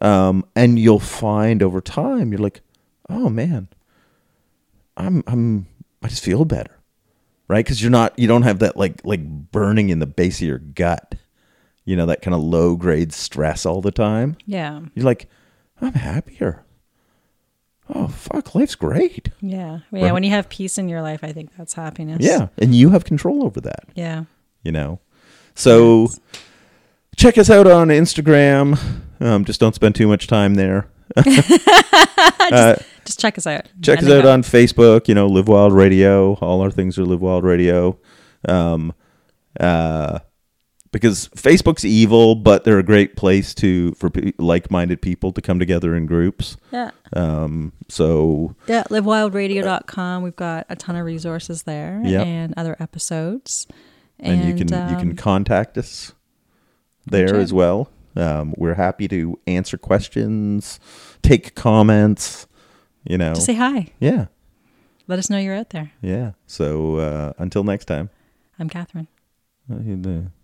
Speaker 1: um, and you'll find over time you're like oh man i'm i'm i just feel better right because you're not you don't have that like like burning in the base of your gut you know that kind of low grade stress all the time
Speaker 2: yeah,
Speaker 1: you're like i'm happier oh fuck life's great
Speaker 2: yeah, yeah.
Speaker 1: Right.
Speaker 2: When you have peace in your life, I think that's happiness.
Speaker 1: yeah and you have control over that
Speaker 2: yeah.
Speaker 1: you know so
Speaker 2: Yes.
Speaker 1: check us out on instagram um, just don't spend too much time there uh,
Speaker 2: Just check us out.
Speaker 1: check us out on facebook you know live wild radio all our things are live wild radio um, uh, because facebook's evil but they're a great place to for pe- like-minded people to come together in groups
Speaker 2: Yeah.
Speaker 1: um, so
Speaker 2: Yeah, livewildradio.com. We've got a ton of resources there
Speaker 1: Yep.
Speaker 2: and other episodes.
Speaker 1: and, you can you can
Speaker 2: um,
Speaker 1: contact us there as well. Um, we're happy to answer questions, take comments. You know,
Speaker 2: just say hi.
Speaker 1: yeah,
Speaker 2: Let us know you're out there.
Speaker 1: yeah. So uh, until next time,
Speaker 2: I'm Catherine.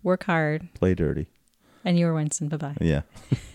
Speaker 2: Work hard.
Speaker 1: play dirty.
Speaker 2: And you were Winston. Bye bye.
Speaker 1: Yeah.